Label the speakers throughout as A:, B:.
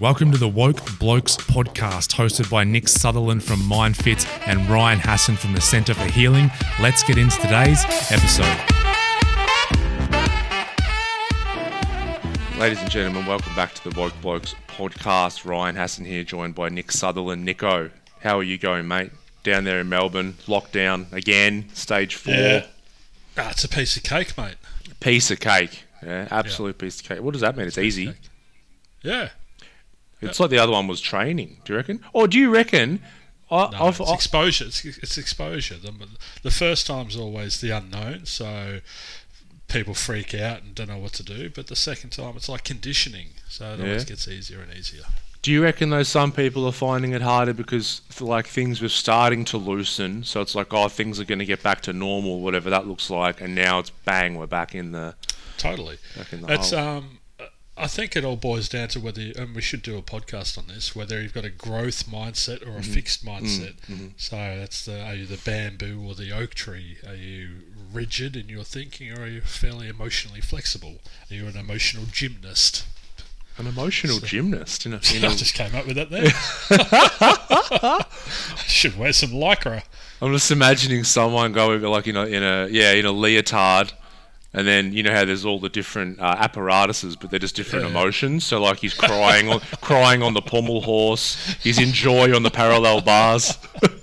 A: Welcome to the Woke Blokes podcast, hosted by Nick Sutherland from MindFit and Ryan Hassan from the Centre for Healing. Let's get into today's episode. Ladies and gentlemen, welcome back to the Woke Blokes podcast. Ryan Hassan here, joined by Nick Sutherland. Nico, how are you going, mate? Down there in Melbourne, lockdown again, stage four.
B: Yeah. Ah, it's a piece of cake, mate.
A: Piece of cake. Yeah, absolute piece of cake. What does that mean? It's easy.
B: Yeah.
A: It's like the other one was training. Do you reckon? Or do you reckon? I,
B: No,
A: I've,
B: it's
A: I,
B: exposure. It's, it's exposure. The, the first time's always the unknown, so people freak out and don't know what to do. But the second time, it's like conditioning, so it always gets easier and easier.
A: do you reckon though some people are finding it harder because like things were starting to loosen, so it's like oh things are going to get back to normal, whatever that looks like, and now it's bang, we're back in the
B: Totally.
A: back in the
B: It's
A: hole.
B: um, I think it all boils down to whether, you, and we should do a podcast on this, whether you've got a growth mindset or a
A: Mm-hmm.
B: fixed mindset. So that's the are you the bamboo or the oak tree? Are you rigid in your thinking, or are you fairly emotionally flexible? Are you an emotional gymnast?
A: An emotional gymnast in a, in
B: I
A: a
B: just came up with that there. I should wear some lycra.
A: I'm just imagining someone going like in a in a yeah in a leotard, and then you know how there's all the different uh, apparatuses, but they're just different
B: Yeah.
A: emotions. So like he's crying on crying on the pommel horse, he's in joy on the parallel bars.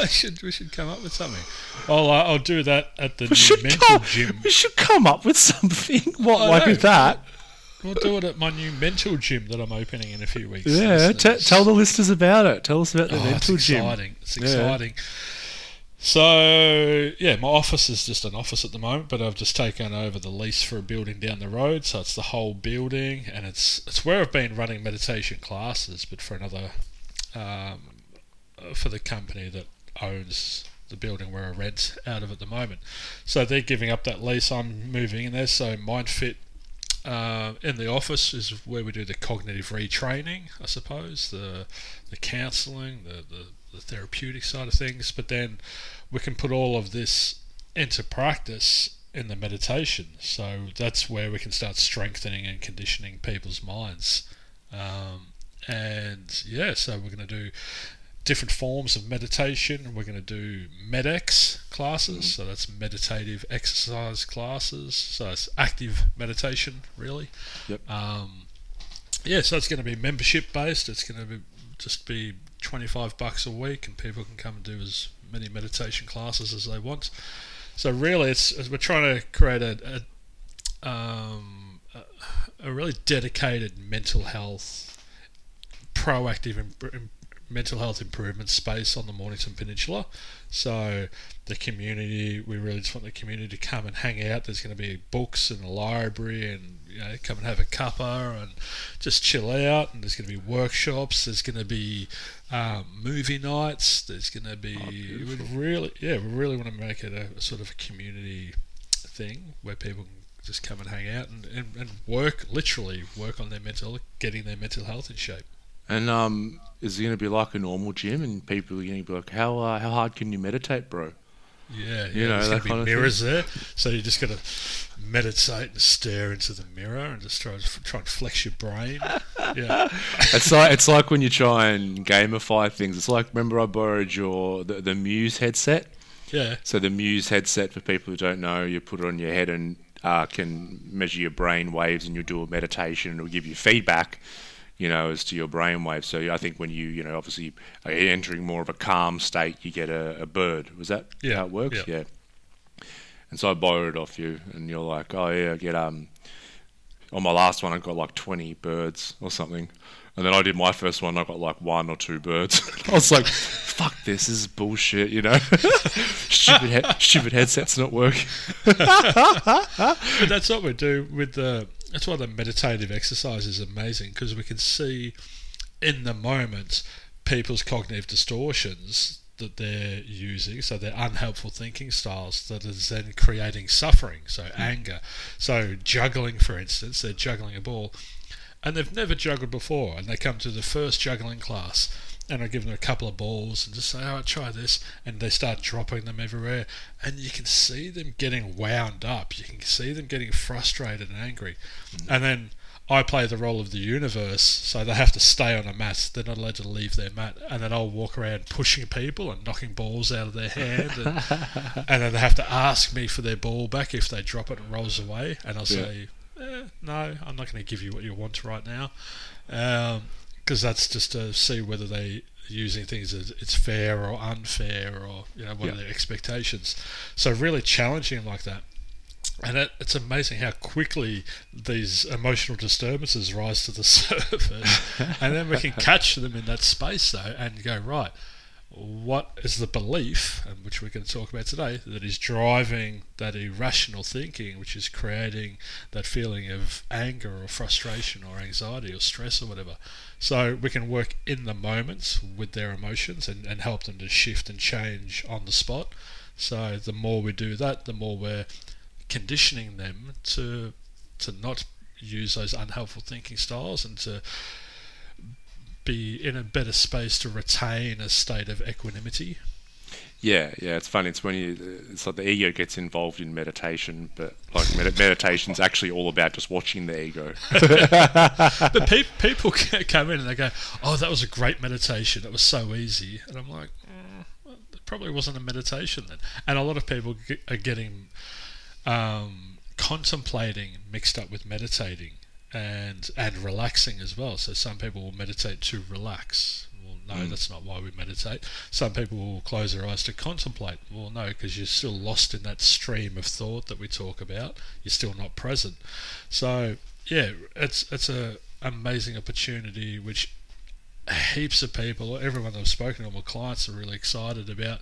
B: I should we should come up with something. I'll uh, I'll do that at the
A: We
B: new
A: should
B: mental
A: come,
B: gym.
A: we should come up with something. What
B: I
A: like
B: know.
A: with that?
B: We'll do it at my new mental gym that I'm opening in a few weeks.
A: Yeah, t- tell the listeners about it. Tell us about the
B: Oh,
A: mental
B: it's
A: gym.
B: exciting. It's
A: Yeah.
B: exciting. So yeah, my office is just an office at the moment, but I've just taken over the lease for a building down the road, so it's the whole building, and it's it's where I've been running meditation classes, but for another, um, for the company that owns the building where I rent out of at the moment. So they're giving up that lease. I'm moving in there. So MindFit uh, in the office is where we do the cognitive retraining, I suppose, the the counselling, the, the the therapeutic side of things. But then we can put all of this into practice in the meditation. So that's where we can start strengthening and conditioning people's minds. Um, and yeah, so we're going to do different forms of meditation. We're going to do MEDEX classes, so that's meditative exercise classes. So it's active meditation, really.
A: Yep.
B: Um, yeah, so it's going to be membership based. It's going to be just be twenty five bucks a week, and people can come and do as many meditation classes as they want. So really, it's we're trying to create a, a um, a, a really dedicated mental health, proactive im- mental health improvement space on the Mornington Peninsula. So the community, we really just want the community to come and hang out. There's going to be books and a library, and you know, come and have a cuppa and just chill out. And there's going to be workshops. There's going to be um, movie nights. There's going to be we really, yeah, we really want to make it a, a sort of a community thing where people can just come and hang out and, and, and work, literally work on their mental, getting their mental health in shape.
A: And um, is it going to be like a normal gym, and people are going to be like, how uh, how hard can you meditate, bro?
B: Yeah,
A: You
B: yeah.
A: know,
B: there's going to be
A: kind of thing.
B: mirrors there, so you just got to meditate and stare into the mirror and just try try and flex your brain. Yeah,
A: it's like it's like when you try and gamify things. It's like remember I borrowed your the, the Muse headset.
B: yeah,
A: So the Muse headset, for people who don't know, you put it on your head and uh, can measure your brain waves, and you do a meditation, and it'll give you feedback, you know, as to your brain waves. So I think when you, you know, obviously are entering more of a calm state, you get a, a bird. Was that
B: Yeah,
A: how it works?
B: yeah.
A: yeah. And so I borrowed it off you, and you're like, oh yeah, I get um. On my last one, I got like 20 birds or something. And then I did my first one, I got like one or two birds. I was like, fuck this, this is bullshit, you know? stupid, he- stupid headset's not working.
B: but that's what we do with the. That's why the meditative exercise is amazing because we can see in the moment people's cognitive distortions that they're using, so they're unhelpful thinking styles that is then creating suffering, so hmm. anger. So juggling, for instance, they're juggling a ball, and they've never juggled before, and they come to the first juggling class, and I give them a couple of balls and just say, "Oh, try this," and they start dropping them everywhere, and you can see them getting wound up. You can see them getting frustrated and angry, and then I play the role of the universe, so they have to stay on a mat. They're not allowed to leave their mat, and then I'll walk around pushing people and knocking balls out of their hand, and, and then they have to ask me for their ball back if they drop it and rolls away, and I'll
A: Yeah.
B: say, eh, "No, I'm not going to give you what you want right now," because that's just to see whether they using things as it's fair or unfair, or you know what
A: Yeah.
B: are their expectations. So really challenging them like that. And it, it's amazing how quickly these emotional disturbances rise to the surface, and then we can catch them in that space though, and go right. What is the belief, and which we're going to talk about today, that is driving that irrational thinking, which is creating that feeling of anger or frustration or anxiety or stress or whatever. So we can work in the moments with their emotions and, and help them to shift and change on the spot. So the more we do that, the more we're conditioning them to to not use those unhelpful thinking styles and to be in a better space to retain a state of equanimity.
A: Yeah, yeah, it's funny. It's when you, it's like the ego gets involved in meditation, but like med- meditation's actually all about just watching the ego.
B: But pe- people come in and they go, "Oh, that was a great meditation. It was so easy," and I'm like, mm, well, "It probably wasn't a meditation then." And a lot of people ge- are getting um, contemplating mixed up with meditating and and relaxing as well. So some people will meditate to relax. Well, no,
A: Mm.
B: that's not why we meditate. Some people will close their eyes to contemplate. Well, no, because you're still lost in that stream of thought that we talk about. You're still not present. So yeah, it's it's a amazing opportunity which heaps of people, everyone I've spoken to, my clients are really excited about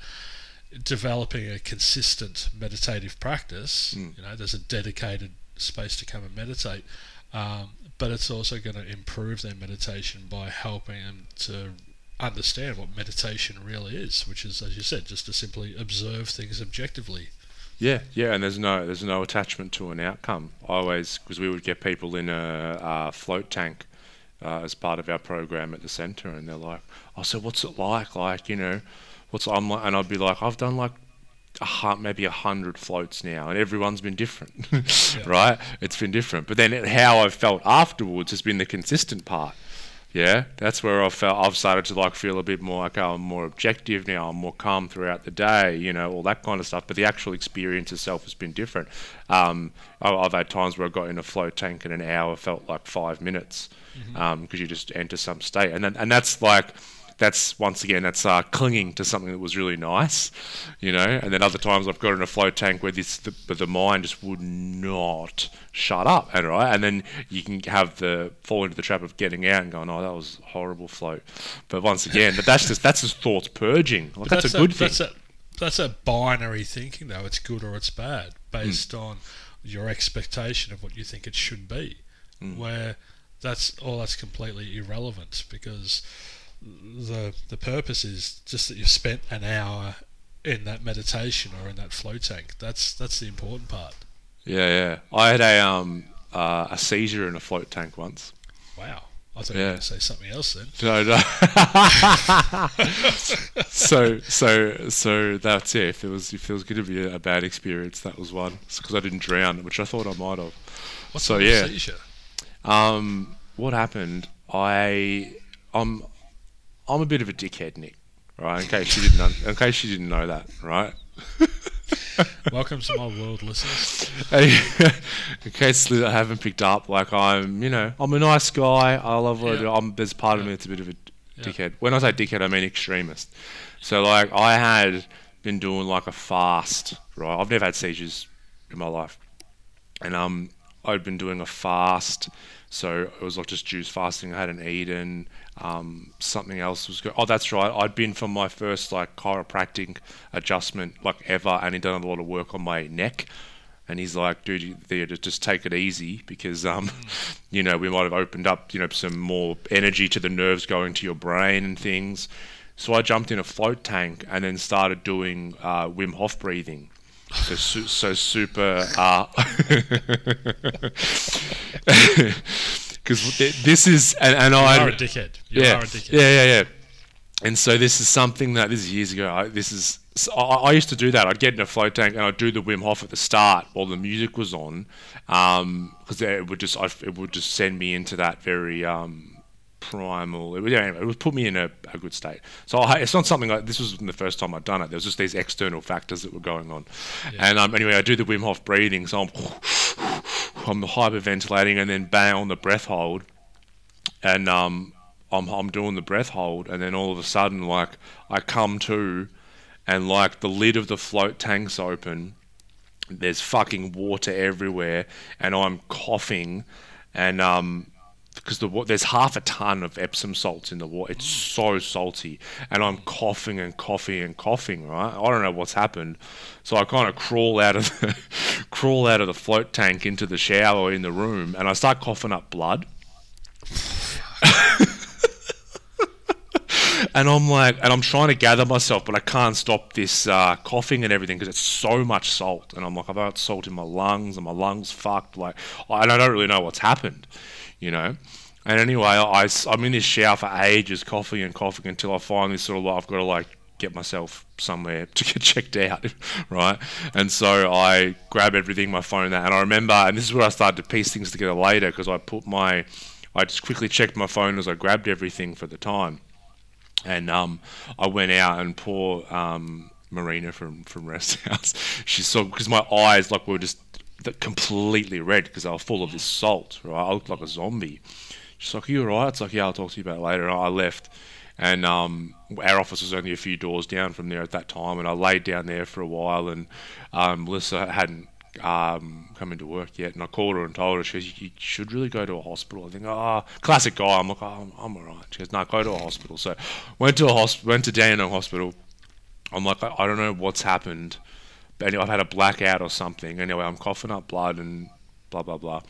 B: developing a consistent meditative practice.
A: Mm.
B: You know, there's a dedicated space to come and meditate, um, but it's also going to improve their meditation by helping them to understand what meditation really is, which is, as you said, just to simply observe things objectively.
A: Yeah, yeah, and there's no there's no attachment to an outcome. I always because we would get people in a, uh float tank uh, as part of our program at the centre, and they're like, "Oh, so what's it like? Like, you know, what's I'm like?" And I'd be like, "I've done like a maybe a hundred floats now, and everyone's been different, right? It's been different. But then how I've felt afterwards has been the consistent part." Yeah, that's where I felt I've started to like feel a bit more like oh, I'm more objective now. I'm more calm throughout the day, you know, all that kind of stuff. But the actual experience itself has been different. Um, I've had times where I got in a float tank and an hour felt like five minutes because you just enter some state, and then, and that's like that's once again that's uh, clinging to something that was really nice, you know. And then other times I've got in a float tank where this the, but the mind just would not shut up, and right, and then you can have the fall into the trap of getting out and going, oh, that was a horrible float. But once again, but that's just that's just thoughts purging. Like,
B: But
A: that's, a good thing.
B: That's a, that's a binary thinking, though. It's good or it's bad, based
A: Hmm.
B: on your expectation of what you think it should be.
A: Hmm.
B: Where that's all that's completely irrelevant because the the purpose is just that you've spent an hour in that meditation or in that float tank. That's that's the important part.
A: Yeah, yeah. I had a um uh, a seizure in a float tank once.
B: Wow. I thought you were
A: Yeah.
B: going to say something else then.
A: No, no. so, so, so that's it. If it was, if it was going to be a, bad experience, that was one. because I didn't drown, which I thought I might have.
B: What's
A: So,
B: the
A: yeah.
B: seizure?
A: Um, what happened? I, I'm, I'm a bit of a dickhead, Nick. Right? In case you didn't, un- in case you didn't know that, right?
B: Welcome to my world, listeners.
A: in case I haven't picked up, like I'm, you know, I'm a nice guy. I love what I do. I'm, there's part of me that's a bit of a
B: Yeah.
A: dickhead. When I say dickhead, I mean extremist. So like I had been doing like a fast, right? I've never had seizures in my life, and um, I'd been doing a fast. So it was like just juice fasting. I hadn't eaten. Um, something else was good. Oh, that's right. I'd been for my first like chiropractic adjustment like ever, and he'd done a lot of work on my neck. And he's like, dude, there, just- just take it easy because, um, you know, we might have opened up, you know, some more energy to the nerves going to your brain and things. So I jumped in a float tank and then started doing uh, Wim Hof breathing. So, so super. Uh, Because this is, and, and
B: You
A: I
B: are a dickhead. You
A: yeah,
B: are a dickhead.
A: yeah, yeah, yeah. And so this is something that this is years ago. I, this is so I, I used to do that. I'd get in a float tank and I'd do the Wim Hof at the start while the music was on, because it would just I, it would just send me into that very um, primal. It would, yeah, anyway, it would put me in a, a good state. So I, it's not something like this was the first time I'd done it. There was just these external factors that were going on, and um, anyway, I do the Wim Hof breathing. So I'm I'm hyperventilating and then bang on the breath hold, and um, I'm I'm doing the breath hold, and then all of a sudden, like I come to, and like the lid of the float tank's open. There's fucking water everywhere, and I'm coughing, and um, because the there's half a ton of Epsom salts in the water. It's so salty, and I'm coughing and coughing and coughing. Right, I don't know what's happened, so I kind of crawl out of the crawl out of the float tank into the shower in the room, and I start coughing up blood. and I'm like, and I'm trying to gather myself, but I can't stop this uh, coughing and everything because it's so much salt. And I'm like, I've got salt in my lungs, and my lungs fucked. Like, and I don't really know what's happened, you know. And anyway, I, I'm in this shower for ages, coughing and coughing until I finally sort of like, I've got to like get myself somewhere to get checked out, right? And so I grab everything, my phone, that, and I remember, and this is where I started to piece things together later because I put my, I just quickly checked my phone as I grabbed everything for the time and um, I went out and poor um, Marina from from Rest House, she saw because my eyes like were just th- completely red because they were full of this salt. Right, I looked like a zombie. She's like, "Are you alright?" It's like, "Yeah, I'll talk to you about it later." And I left, and um, our office was only a few doors down from there at that time, and I laid down there for a while, and um, Melissa hadn't um, come into work yet, and I called her and told her, she goes, you should really go to a hospital. I think, ah, oh, classic guy. I'm like, oh, I'm, I'm all right. She goes, no, go to a hospital. So went to a hospital, went to Dandenong Hospital. I'm like, I, I don't know what's happened, anyway, I've had a blackout or something. Anyway, I'm coughing up blood and blah, blah, blah.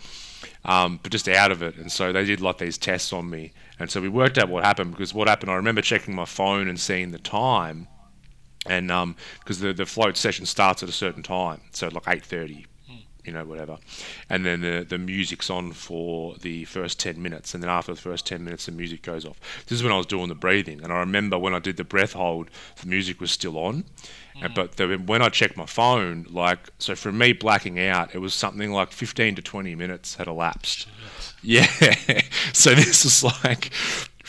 A: Um, but just out of it. And so they did like these tests on me. And so we worked out what happened because what happened, I remember checking my phone and seeing the time and because um, the the float session starts at a certain time, so like eight thirty, you know, whatever, and then the the music's on for the first ten minutes, and then after the first ten minutes, the music goes off. This is when I was doing the breathing, and I remember when I did the breath hold, the music was still on, and, mm. but the, when I checked my phone, like so for me blacking out, it was something like fifteen to twenty minutes had elapsed. Yeah, so this was like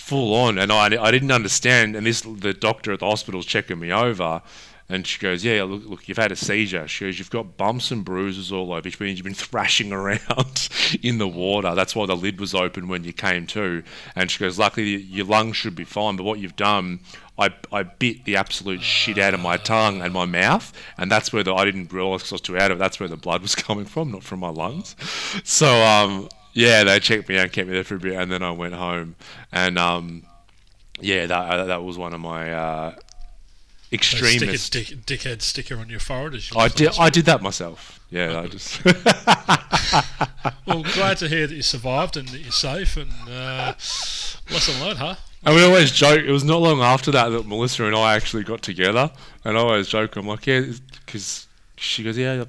A: full on, and I, I didn't understand. And this the doctor at the hospital's checking me over, and she goes, "Yeah, look, look, you've had a seizure." She goes, "You've got bumps and bruises all over, which means you've been thrashing around in the water. That's why the lid was open when you came to." And she goes, "Luckily, your lungs should be fine, but what you've done." I, I bit the absolute shit out of my tongue and my mouth, and that's where the I didn't realize because I was too out of it. That's where the blood was coming from, not from my lungs. So um, yeah, they checked me out, kept me there for a bit, and then I went home. And um, yeah, that that was one of my uh, extremist.
B: Stick a dick, dickhead sticker on your forehead. As you
A: I did. I did that myself. Yeah, I just.
B: well, glad to hear that you survived and that you're safe. And uh, lesson learned, huh?
A: And we always joke. It was not long after that that Melissa and I actually got together, and I always joke. I'm like, yeah, because she goes, yeah,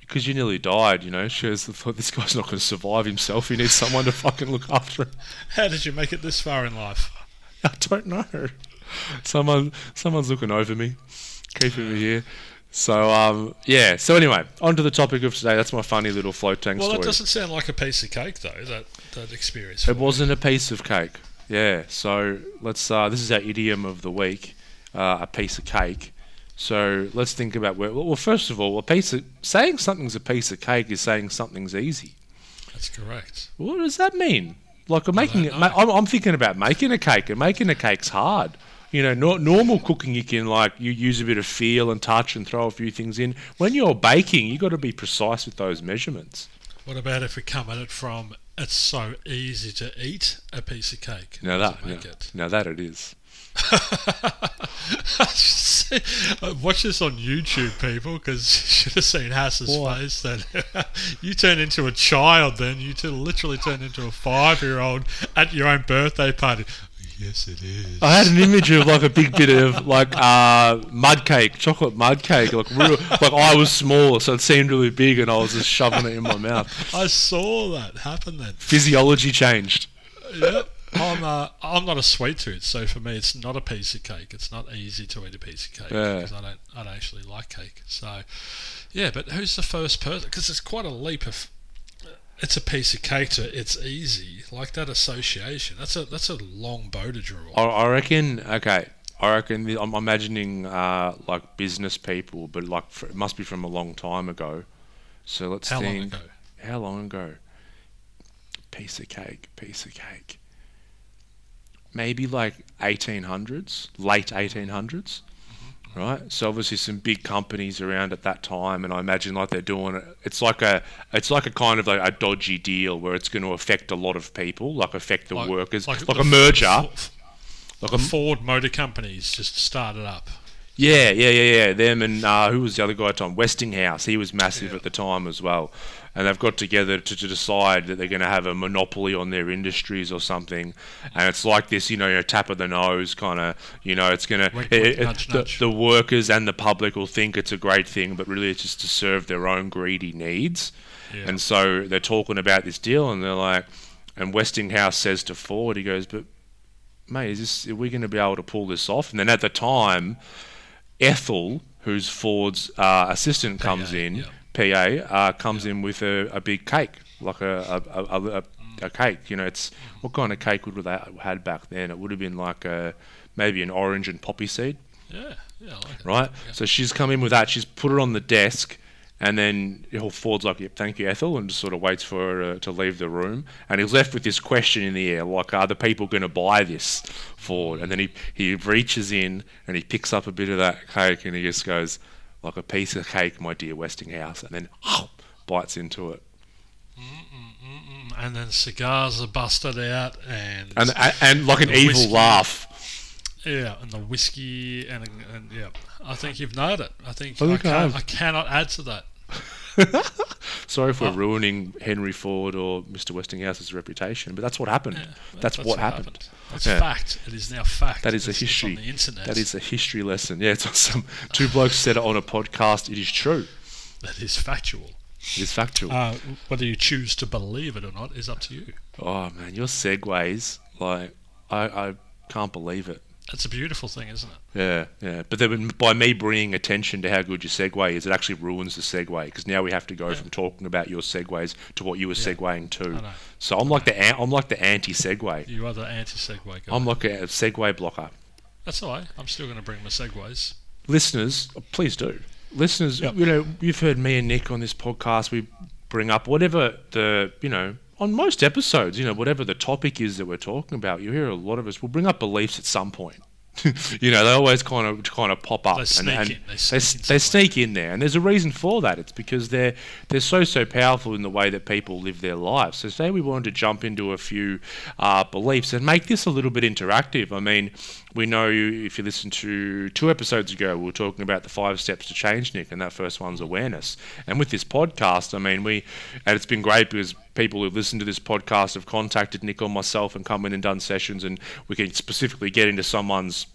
A: because you nearly died, you know. She goes, thought this guy's not going to survive himself. He needs someone to fucking look after him.
B: How did you make it this far in life?
A: I don't know. Someone, someone's looking over me, keeping me here. So um, yeah. So anyway, on to the topic of today. That's my funny little float tank
B: well,
A: story.
B: Well, that doesn't sound like a piece of cake though. That that experience.
A: It wasn't a piece of cake. Yeah. So let's. Uh, this is our idiom of the week. Uh, a piece of cake. So let's think about where. Well, first of all, a piece of saying something's a piece of cake is saying something's easy.
B: That's correct.
A: What does that mean? Like I'm making it. I'm, I'm thinking about making a cake, and making a cake's hard. You know, no, normal cooking you can like you use a bit of feel and touch and throw a few things in. When you're baking, you got to be precise with those measurements.
B: What about if we come at it from it's so easy to eat a piece of cake?
A: Now that, yeah. now that it is.
B: Watch this on YouTube, people, because you should have seen Hass's face. Then you turn into a child. Then you literally turn into a five-year-old at your own birthday party. Yes, it is.
A: I had an image of like a big bit of like uh, mud cake, chocolate mud cake. Like real, like I was small, so it seemed really big, and I was just shoving it in my mouth.
B: I saw that happen then.
A: Physiology changed.
B: Yep. I'm uh, I'm not a sweet tooth, so for me it's not a piece of cake. It's not easy to eat a piece of cake
A: Yeah.
B: because I don't I don't actually like cake. So yeah, but who's the first person? Because it's quite a leap of. It's a piece of cake to it's easy like that association. That's a that's a long bow to draw.
A: I, I reckon. Okay, I reckon. the- I'm imagining uh, like business people, but like fr it must be from a long time ago. So let's
B: How long
A: think.
B: ago?
A: How long ago? Piece of cake. Piece of cake. Maybe like 1800s, late 1800s. Right, so obviously some big companies around at that time, and I imagine like they're doing it. It's like a, it's like a kind of like a dodgy deal where it's going to affect a lot of people, like affect the workers, like,
B: the
A: a merger,
B: F-
A: like a
B: Ford Motor Companies just started up.
A: Yeah, yeah, yeah, yeah. Them and uh, who was the other guy at the time? Westinghouse. He was massive
B: Yeah.
A: at the time as well. And they've got together to, to decide that they're going to have a monopoly on their industries or something. And it's like this, you know, a tap of the nose kind of, you know, it's going to. the, the workers and the public will think it's a great thing, but really it's just to serve their own greedy needs.
B: Yeah.
A: And so they're talking about this deal, and they're like, and Westinghouse says to Ford, he goes, but mate, is this are we going to be able to pull this off? And then at the time, Ethel, who's Ford's uh, assistant, comes
B: PA,
A: in.
B: yeah.
A: PA uh, comes in with a, a big cake, like a a, a, a, cake. You know, it's what kind of cake would they have had back then? It would have been like a maybe an orange and poppy seed
B: Yeah, yeah, I like
A: right? So she's come in with that. She's put it on the desk, and then Ford's like, "Yep, thank you, Ethel," and just sort of waits for her uh, to leave the room. And he's left with this question in the air, like, "Are the people going to buy this Ford?" And then he he reaches in and he picks up a bit of that cake, and he just goes, "Like a piece of cake, my dear Westinghouse," and then bites into it.
B: Mm, And then cigars are busted out, and,
A: And and, and like an evil
B: whiskey.
A: laugh.
B: yeah, and the whiskey, and, and yeah, I think you've nailed it. I think
A: I
B: I,
A: think I
B: can't,
A: have.
B: I cannot add to that.
A: Sorry if we're
B: Oh.
A: ruining Henry Ford or Mr. Westinghouse's reputation, but that's what happened.
B: Yeah,
A: that's, what happened.
B: That's
A: Yeah.
B: fact. It is now fact.
A: That is a
B: It's- it's
A: history.
B: on the internet.
A: That is a history lesson. Yeah, it's awesome. Two blokes said it on a podcast. It is true.
B: that is factual.
A: It is factual.
B: Uh, whether you choose to believe it or not is up to you.
A: oh man, your segues, like I, I can't believe it.
B: It's a beautiful thing, isn't it?
A: Yeah, yeah. But then by me bringing attention to how good your segue is, it actually ruins the segue because now we have to go
B: Yeah.
A: from talking about your segues to what you were
B: Yeah.
A: segueing to. So I'm like the I'm like the anti-segue.
B: You are the anti-segue guy.
A: I'm like a segue blocker.
B: That's all right. I'm still going to bring my segues.
A: listeners, oh, please do. Listeners,
B: Yep.
A: you know, you've heard me and Nick on this podcast. We bring up whatever the, you know, on most episodes, you know, whatever the topic is that we're talking about. You hear a lot of us. We'll bring up beliefs at some point. you know, they always kind of kind of pop up.
B: They sneak
A: and, and
B: in, they
A: They,
B: sneak in
A: they sneak in there, and there's a reason for that. It's because they're they're so so powerful in the way that people live their lives. So today we wanted to jump into a few uh, beliefs and make this a little bit interactive. I mean, we know if you listen to two episodes ago, we were talking about the five steps to change, Nick, and that first one's awareness. And with this podcast, I mean, we and it's been great because people who've listened to this podcast have contacted Nick or myself and come in and done sessions, and we can specifically get into someone's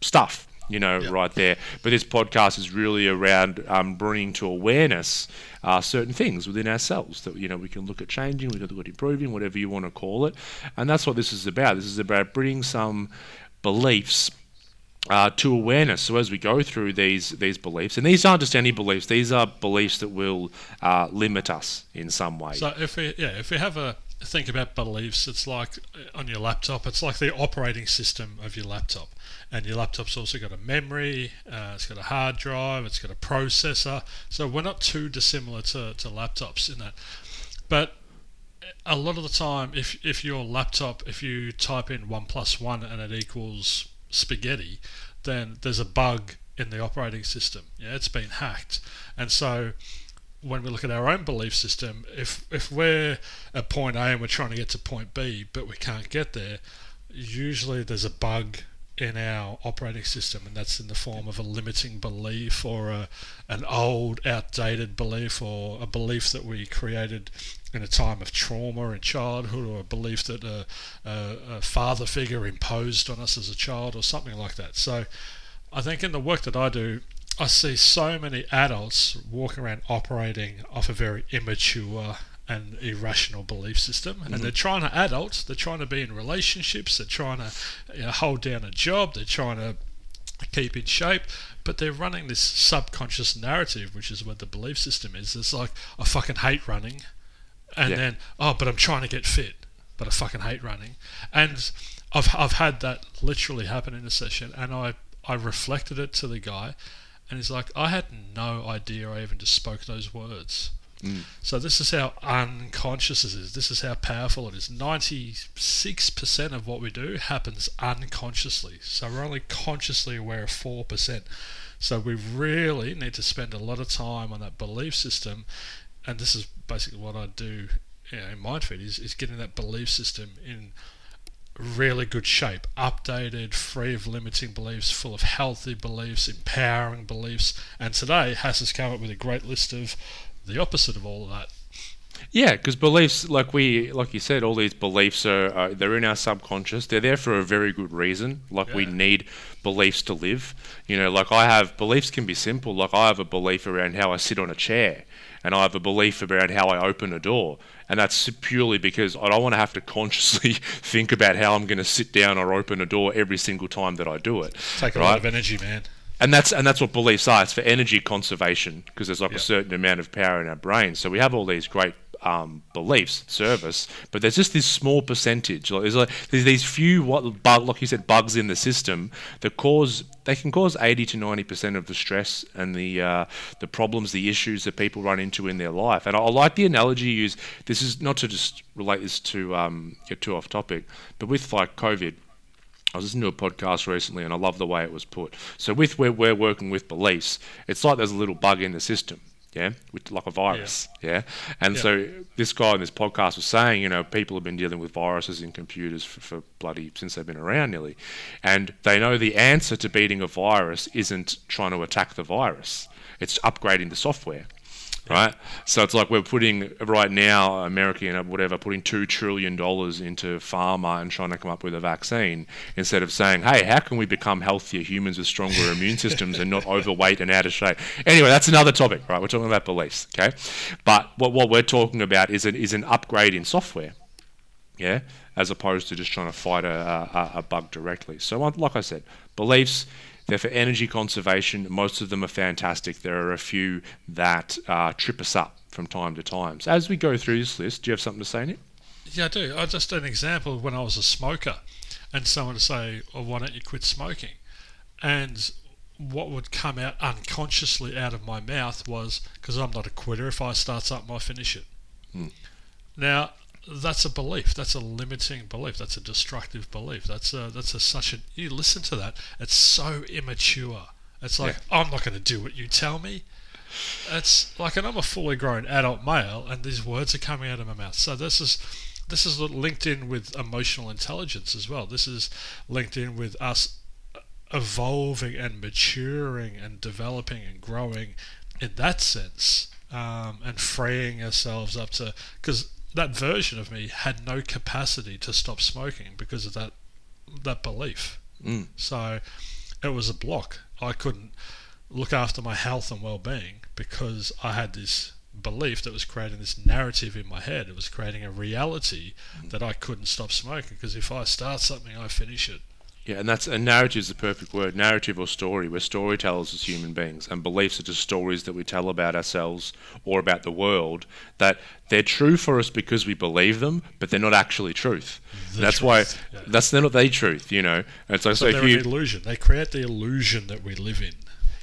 A: stuff, you know,
B: Yep.
A: right there. But this podcast is really around um, bringing to awareness uh, certain things within ourselves that you know we can look at changing, we can look at improving, whatever you want to call it, and that's what this is about. This is about bringing some beliefs. Uh, to awareness. So as we go through these these beliefs, and these aren't just any beliefs; these are beliefs that will uh, limit us in some way.
B: So if we yeah, if we have a think about beliefs, it's like uh, on your laptop. It's like the operating system of your laptop, and your laptop's also got a memory. Uh, it's got a hard drive. It's got a processor. So we're not too dissimilar to, to laptops in that. But a lot of the time, if if your laptop, if you type in one plus one and it equals spaghetti, then there's a bug in the operating system. Yeah, it's been hacked, and so when we look at our own belief system, if if we're at point A and we're trying to get to point B, but we can't get there, usually there's a bug in our operating system, and that's in the form of a limiting belief or a, an old, outdated belief or a belief that we created in a time of trauma in childhood or a belief that a, a, a father figure imposed on us as a child or something like that. So I think in the work that I do, I see so many adults walking around operating off a very immature an irrational belief system, and mm-hmm. they're trying to adults. They're trying to be in relationships. They're trying to you know, hold down a job. They're trying to keep in shape, but they're running this subconscious narrative, which is what the belief system is. It's like I fucking hate running, and
A: Yeah.
B: then oh, but I'm trying to get fit, but I fucking hate running, and I've I've had that literally happen in a session, and I I reflected it to the guy, and he's like, I had no idea I even just spoke those words.
A: Mm.
B: So this is how unconscious it is. This is how powerful it is. Ninety-six percent of what we do happens unconsciously. So we're only consciously aware of four percent. So we really need to spend a lot of time on that belief system, and this is basically what I do you know, in MindFit is, is getting that belief system in really good shape, updated, free of limiting beliefs, full of healthy beliefs, empowering beliefs. And today, Hass has come up with a great list of the opposite of all of that.
A: Yeah, because beliefs, like we, like you said, all these beliefs are, are they're in our subconscious. They're there for a very good reason. Like we need beliefs to live. You know, like I have beliefs can be simple. Like I have a belief around how I sit on a chair, and I have a belief around how I open a door, and that's purely because I don't want to have to consciously think about how I'm going to sit down or open a door every single time that I do it.
B: Take a
A: right?
B: lot of energy, man.
A: And that's and that's what beliefs are. It's for energy conservation because there's like
B: Yeah.
A: a certain amount of power in our brain. So we have all these great um, beliefs, service, but there's just this small percentage. Like, there's like there's these few what bug, like you said, bugs in the system that cause they can cause 80 to 90 percent of the stress and the uh, the problems, the issues that people run into in their life. And I, I like the analogy you use. This is not to just relate this to um, get too off topic, but with like COVID. I was listening to a podcast recently and I love the way it was put. So with where we're working with beliefs, it's like there's a little bug in the system, yeah, with like a virus, yeah. And
B: Yeah.
A: so this guy in this podcast was saying, you know, people have been dealing with viruses in computers for, for bloody since they've been around nearly, and they know the answer to beating a virus isn't trying to attack the virus; it's upgrading the software right? So it's like we're putting right now, America, know, whatever, putting two trillion dollars into pharma and trying to come up with a vaccine instead of saying, hey, how can we become healthier humans with stronger immune systems and not overweight and out of shape? Anyway, that's another topic, right? We're talking about beliefs, okay? But what what we're talking about is an is an upgrade in software yeah, as opposed to just trying to fight a, a, a bug directly. So, like I said, beliefs, they're for energy conservation. Most of them are fantastic. There are a few that uh, trip us up from time to time. So, as we go through this list, do you have something to say, Nick?
B: Yeah, I do. I just an example when I was a smoker, and someone would say, "Oh, why don't you quit smoking?" And what would come out unconsciously out of my mouth was, "Because I'm not a quitter. If I start something, I finish it."
A: Hmm.
B: Now, that's a belief. That's a limiting belief. That's a destructive belief. That's a that's a such a. You listen to that. It's so immature. It's like I'm not going to do what you tell me. It's like, and I'm a fully grown adult male, and these words are coming out of my mouth. So this is this is linked in with emotional intelligence as well. This is linked in with us evolving and maturing and developing and growing in that sense, um, and freeing ourselves up to because that version of me had no capacity to stop smoking because of that that belief.
A: Mm.
B: So it was a block. I couldn't look after my health and well-being because I had this belief that was creating this narrative in my head. It was creating a reality that I couldn't stop smoking because if I start something, I finish it.
A: Yeah, and that's and narrative is the perfect word. Narrative or story. We're storytellers as human beings, and beliefs are just stories that we tell about ourselves or about the world. That they're true for us because we believe them, but they're not actually truth. That's why
B: yeah.
A: that's they're not the truth, you know. And so, so,
B: So they're
A: you
B: an illusion. They create the illusion that we live in.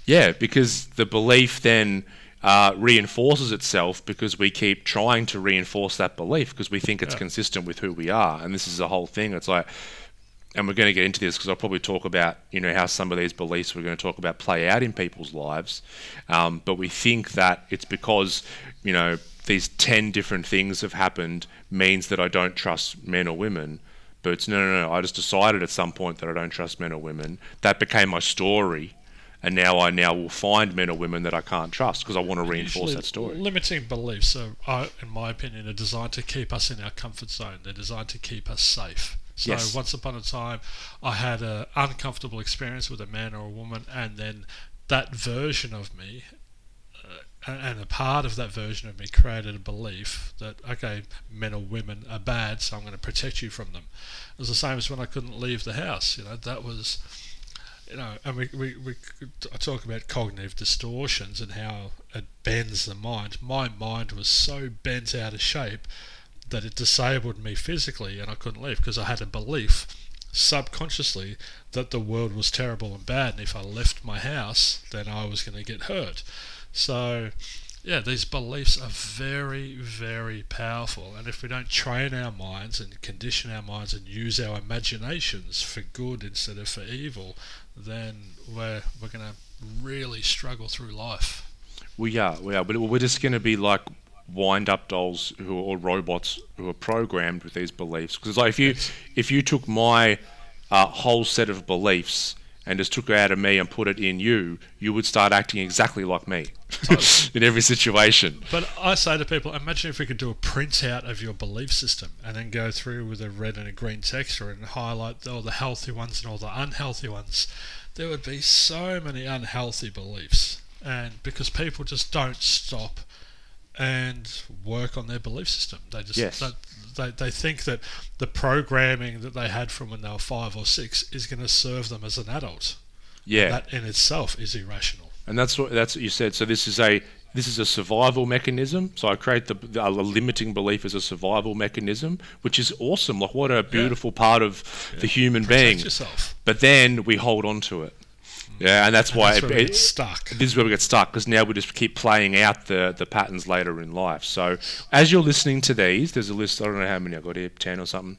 A: Yeah, because the belief then uh, reinforces itself because we keep trying to reinforce that belief because we think it's
B: Yeah.
A: consistent with who we are. And this is the whole thing. It's like, and we're going to get into this because I'll probably talk about, you know, how some of these beliefs we're going to talk about play out in people's lives. Um, but we think that it's because, you know, these 10 different things have happened means that I don't trust men or women. But it's no, no, no. I just decided at some point that I don't trust men or women. That became my story and now I now will find men or women that I can't trust because I want to reinforce that story.
B: Limiting beliefs, are, in my opinion, are designed to keep us in our comfort zone. They're designed to keep us safe. So
A: Yes.
B: once upon a time, I had an uncomfortable experience with a man or a woman, and then that version of me uh, and, and a part of that version of me created a belief that okay, men or women are bad, so I'm going to protect you from them. It was the same as when I couldn't leave the house. You know, that was you know, and we, we, we I talk about cognitive distortions and how it bends the mind. My mind was so bent out of shape that it disabled me physically and I couldn't leave because I had a belief subconsciously that the world was terrible and bad and if I left my house then I was going to get hurt. So yeah, these beliefs are very, very powerful. And if we don't train our minds and condition our minds and use our imaginations for good instead of for evil, then we're we're going to really struggle through life.
A: We are, we are, but we're just going to be like wind-up dolls who are, or robots who are programmed with these beliefs. Because like if you if you took my uh, whole set of beliefs and just took it out of me and put it in you, you would start acting exactly like me in every situation.
B: But I say to people, imagine if we could do a printout of your belief system and then go through with a red and a green texta and highlight all the healthy ones and all the unhealthy ones. There would be so many unhealthy beliefs. And because people just don't stop and work on their belief system. They just
A: Yes.
B: they, they, they think that the programming that they had from when they were five or six is going to serve them as an adult.
A: Yeah,
B: That in itself is irrational.
A: and that's what that's what you said. So this is a this is a survival mechanism. So I create the, the a limiting belief as a survival mechanism, which is awesome. Like what a beautiful part of the human being.
B: Protect yourself.
A: But then we hold on to it. Yeah, and that's why
B: That's
A: it,
B: stuck.
A: this is where we get stuck because now we just keep playing out the, the patterns later in life. So as you're listening to these, there's a list. I don't know how many I've got here, ten or something.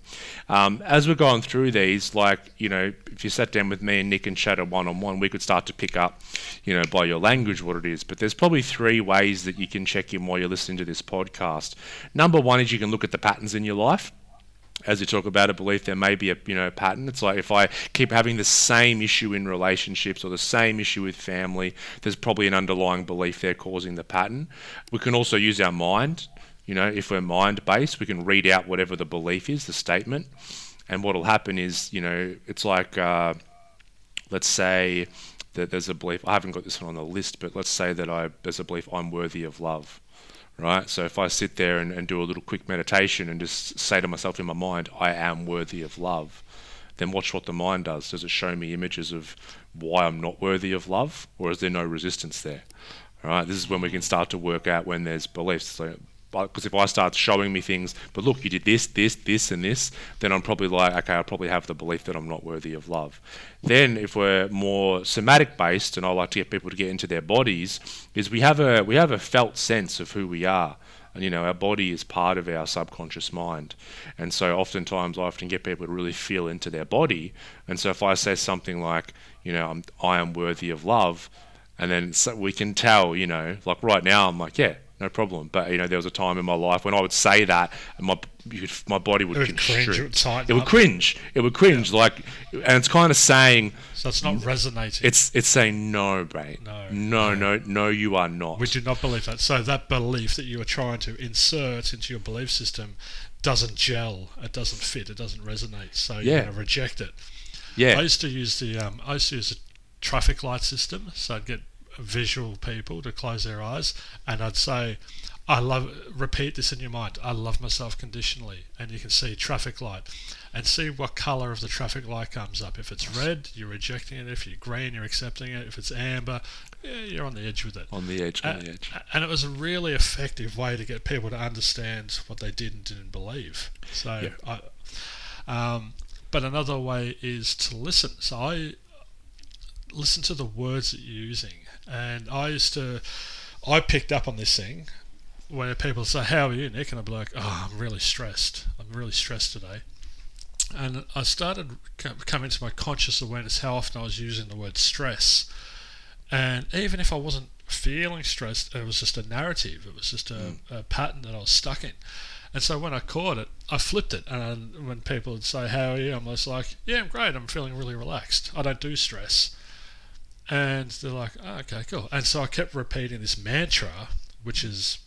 A: Um, as we're going through these, like you know, if you sat down with me and Nick and chatted one on one, we could start to pick up, you know, by your language what it is. But there's probably three ways that you can check in while you're listening to this podcast. Number one is you can look at the patterns in your life as you talk about a belief, there may be a you know pattern. It's like if I keep having the same issue in relationships or the same issue with family, there's probably an underlying belief there causing the pattern. We can also use our mind. You know, if we're mind based, we can read out whatever the belief is, the statement, and what'll happen is, you know, it's like, uh, let's say that there's a belief. I haven't got this one on the list, but let's say that I there's a belief I'm worthy of love right? So if I sit there and, and do a little quick meditation and just say to myself in my mind, I am worthy of love, then watch what the mind does. Does it show me images of why I'm not worthy of love, or is there no resistance there? All right, this is when we can start to work out when there's beliefs. So, because if I start showing me things, but look, you did this, this, this, and this, then I'm probably like, okay, I probably have the belief that I'm not worthy of love. Then, if we're more somatic based, and I like to get people to get into their bodies, is we have a we have a felt sense of who we are, and you know our body is part of our subconscious mind, and so oftentimes I often get people to really feel into their body, and so if I say something like, you know, I'm, I am worthy of love, and then so we can tell, you know, like right now, I'm like, yeah, no problem. But you know, there was a time in my life when I would say that, and my my body would,
B: It would cringe, it would
A: It would cringe. It would cringe. Like, and it's kind of saying,
B: So it's not resonating.
A: it's it's saying no, mate.
B: No,
A: no, no, no, you are not.
B: we do not believe that. So that belief that you are trying to insert into your belief system doesn't gel. It doesn't fit. It doesn't resonate. So you're
A: Yeah.
B: going to reject it.
A: Yeah.
B: I used to use the um, I used to use a traffic light system. So I'd get visual people to close their eyes, and I'd say, "I love." Repeat this in your mind. I love myself conditionally, and you can see traffic light, and see what color of the traffic light comes up. If it's red, you're rejecting it. If you're green, you're accepting it. If it's amber, yeah, you're on the edge with it.
A: on the edge, on
B: Uh,
A: the edge.
B: and it was a really effective way to get people to understand what they did and didn't believe. So, I, um, but another way is to listen. So I listen to the words that you're using, and I used to, I picked up on this thing where people say, "How are you, Nick?" and I'd be like, "Oh, I'm really stressed. I'm really stressed today." And I started coming to my conscious awareness how often I was using the word stress. And even if I wasn't feeling stressed, it was just a narrative. It was just a, mm. a pattern that I was stuck in. And so when I caught it, I flipped it. And when people would say, How are you? I'm just like, Yeah, I'm great. I'm feeling really relaxed. I don't do stress. And they're like, oh, Okay, cool. And so I kept repeating this mantra, which is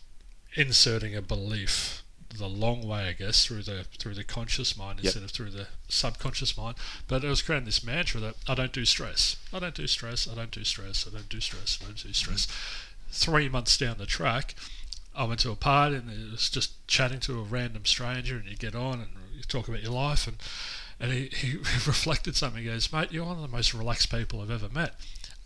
B: inserting a belief the long way, I guess, through the through the conscious mind
A: Yep.
B: instead of through the subconscious mind. But it was creating this mantra that I don't do stress. I don't do stress. I don't do stress. I don't do stress. I don't do stress. three months down the track, I went to a party and it was just chatting to a random stranger, and you get on and you talk about your life, and and he, he reflected something. He goes, "Mate, you're one of the most relaxed people I've ever met."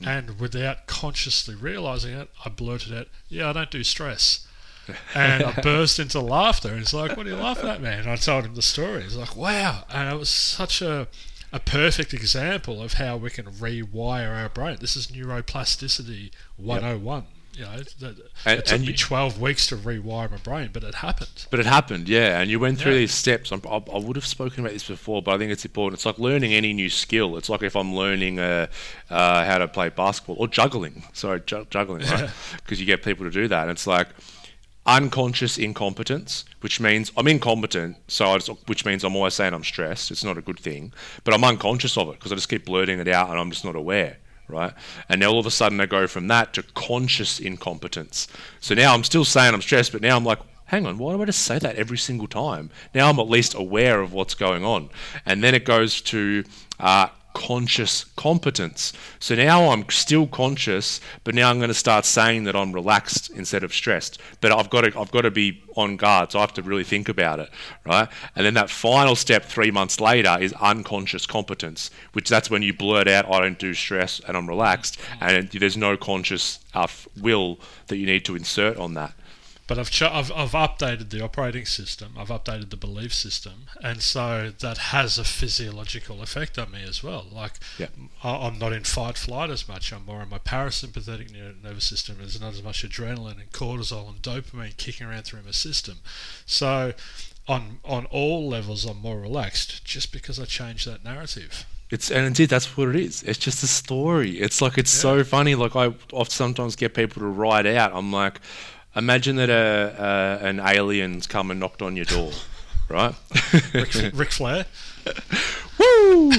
B: Mm. And without consciously realizing it, I blurted out, "Yeah, I don't do stress." and I burst into laughter. And he's like, "What are you laughing at, man?" And I told him the story. He's like, "Wow!" And it was such a a perfect example of how we can rewire our brain. This is neuroplasticity 101. You know, that,
A: And-
B: it took me
A: you-
B: 12 weeks to rewire my brain, but it happened.
A: But it happened, yeah. And you went through
B: Yeah.
A: these steps. I'm, I, I would have spoken about this before, but I think it's important. It's like learning any new skill. It's like if I'm learning uh, uh, how to play basketball or juggling. Sorry, ju- juggling, right? Because you get people to do that. And it's like unconscious incompetence, which means I'm incompetent. So I just, which means I'm always saying I'm stressed. It's not a good thing, but I'm unconscious of it because I just keep blurting it out and I'm just not aware. Right, and now all of a sudden I go from that to conscious incompetence. So now I'm still saying I'm stressed, but now I'm like, hang on, why do I just say that every single time? Now I'm at least aware of what's going on. And then it goes to uh, conscious competence. So now I'm still conscious, but now I'm going to start saying that I'm relaxed instead of stressed. But I've got to I've got to be on guard, so I have to really think about it, right? And then that final step, three months later, is unconscious competence, which that's when you blurt out, "I don't do stress and I'm relaxed," and there's no conscious uh, will that you need to insert on that.
B: But I've, ch- I've I've updated the operating system. I've updated the belief system, and so that has a physiological effect on me as well. Like
A: Yeah.
B: I- I'm not in fight flight as much. I'm more in my parasympathetic nervous system. There's not as much adrenaline and cortisol and dopamine kicking around through my system. So on on all levels, I'm more relaxed just because I changed that narrative.
A: It's and indeed that's what it is. It's just a story. It's like it's so funny. Like I often sometimes get people to write out. I'm like, imagine that a, a an alien's come and knocked on your door, right?
B: Ric, Ric Flair.
A: Woo!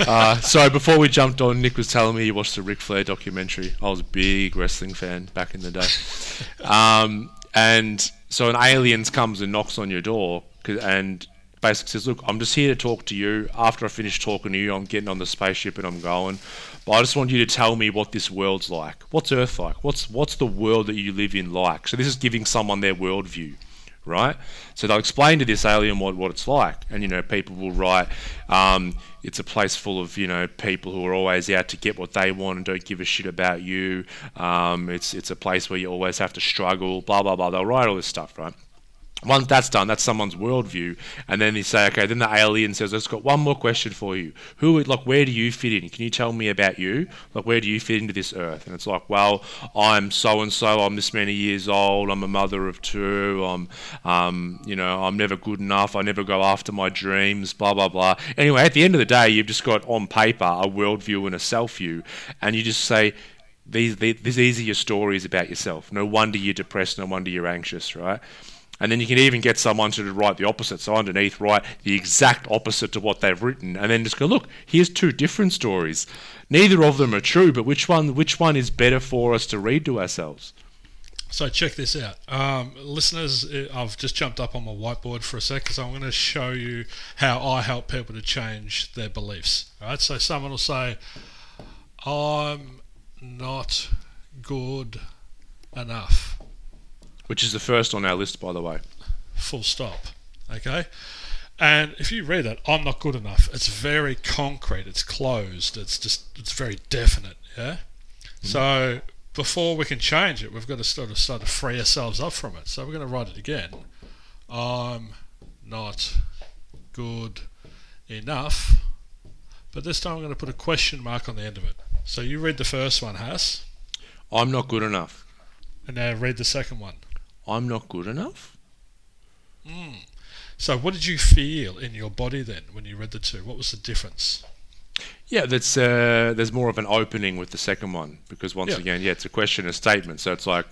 A: uh, so before we jumped on, Nick was telling me he watched the Ric Flair documentary. I was a big wrestling fan back in the day. Um, and so an aliens comes and knocks on your door, and basically says, "Look, I'm just here to talk to you. After I finish talking to you, I'm getting on the spaceship and I'm going. But I just want you to tell me what this world's like. What's Earth like? What's what's the world that you live in like?" So this is giving someone their worldview right? So they'll explain to this alien what, what it's like, and you know people will write, um, it's a place full of you know people who are always out to get what they want and don't give a shit about you. Um, it's it's a place where you always have to struggle, blah blah blah. They'll write all this stuff, right? Once that's done, that's someone's worldview, and then they say, okay. Then the alien says, "I've got one more question for you. Who, like, where do you fit in? Can you tell me about you? Like, where do you fit into this earth?" And it's like, "Well, I'm so and so. I'm this many years old. I'm a mother of two. I'm, um, you know, I'm never good enough. I never go after my dreams. Blah blah blah." Anyway, at the end of the day, you've just got on paper a worldview and a self view, and you just say. These, these, these are your stories about yourself. No wonder you're depressed. No wonder you're anxious, right? And then you can even get someone to write the opposite. So underneath, write the exact opposite to what they've written, and then just go, look, here's two different stories. Neither of them are true, but which one? Which one is better for us to read to ourselves?
B: So check this out, um, listeners. eh, I've just jumped up on my whiteboard for a sec because I'm going to show you how I help people to change their beliefs. Right. So someone will say, "I'm not good enough."
A: Which is the first on our list, by the way.
B: Full stop. Okay. And if you read that, I'm not good enough. It's very concrete. It's closed. It's just it's very definite. Yeah. Mm-hmm. So before we can change it, we've got to sort of start to free ourselves up from it. So we're going to write it again. I'm not good enough. But this time I'm going to put a question mark on the end of it. So you read the first one, Haas,
A: I'm not good enough.
B: and now read the second one.
A: I'm not good enough.
B: So what did you feel in your body then when you read the two? What was the difference?
A: Yeah, that's uh, there's more of an opening with the second one because once
B: Yeah.
A: again, yeah, it's a question, a statement. So it's like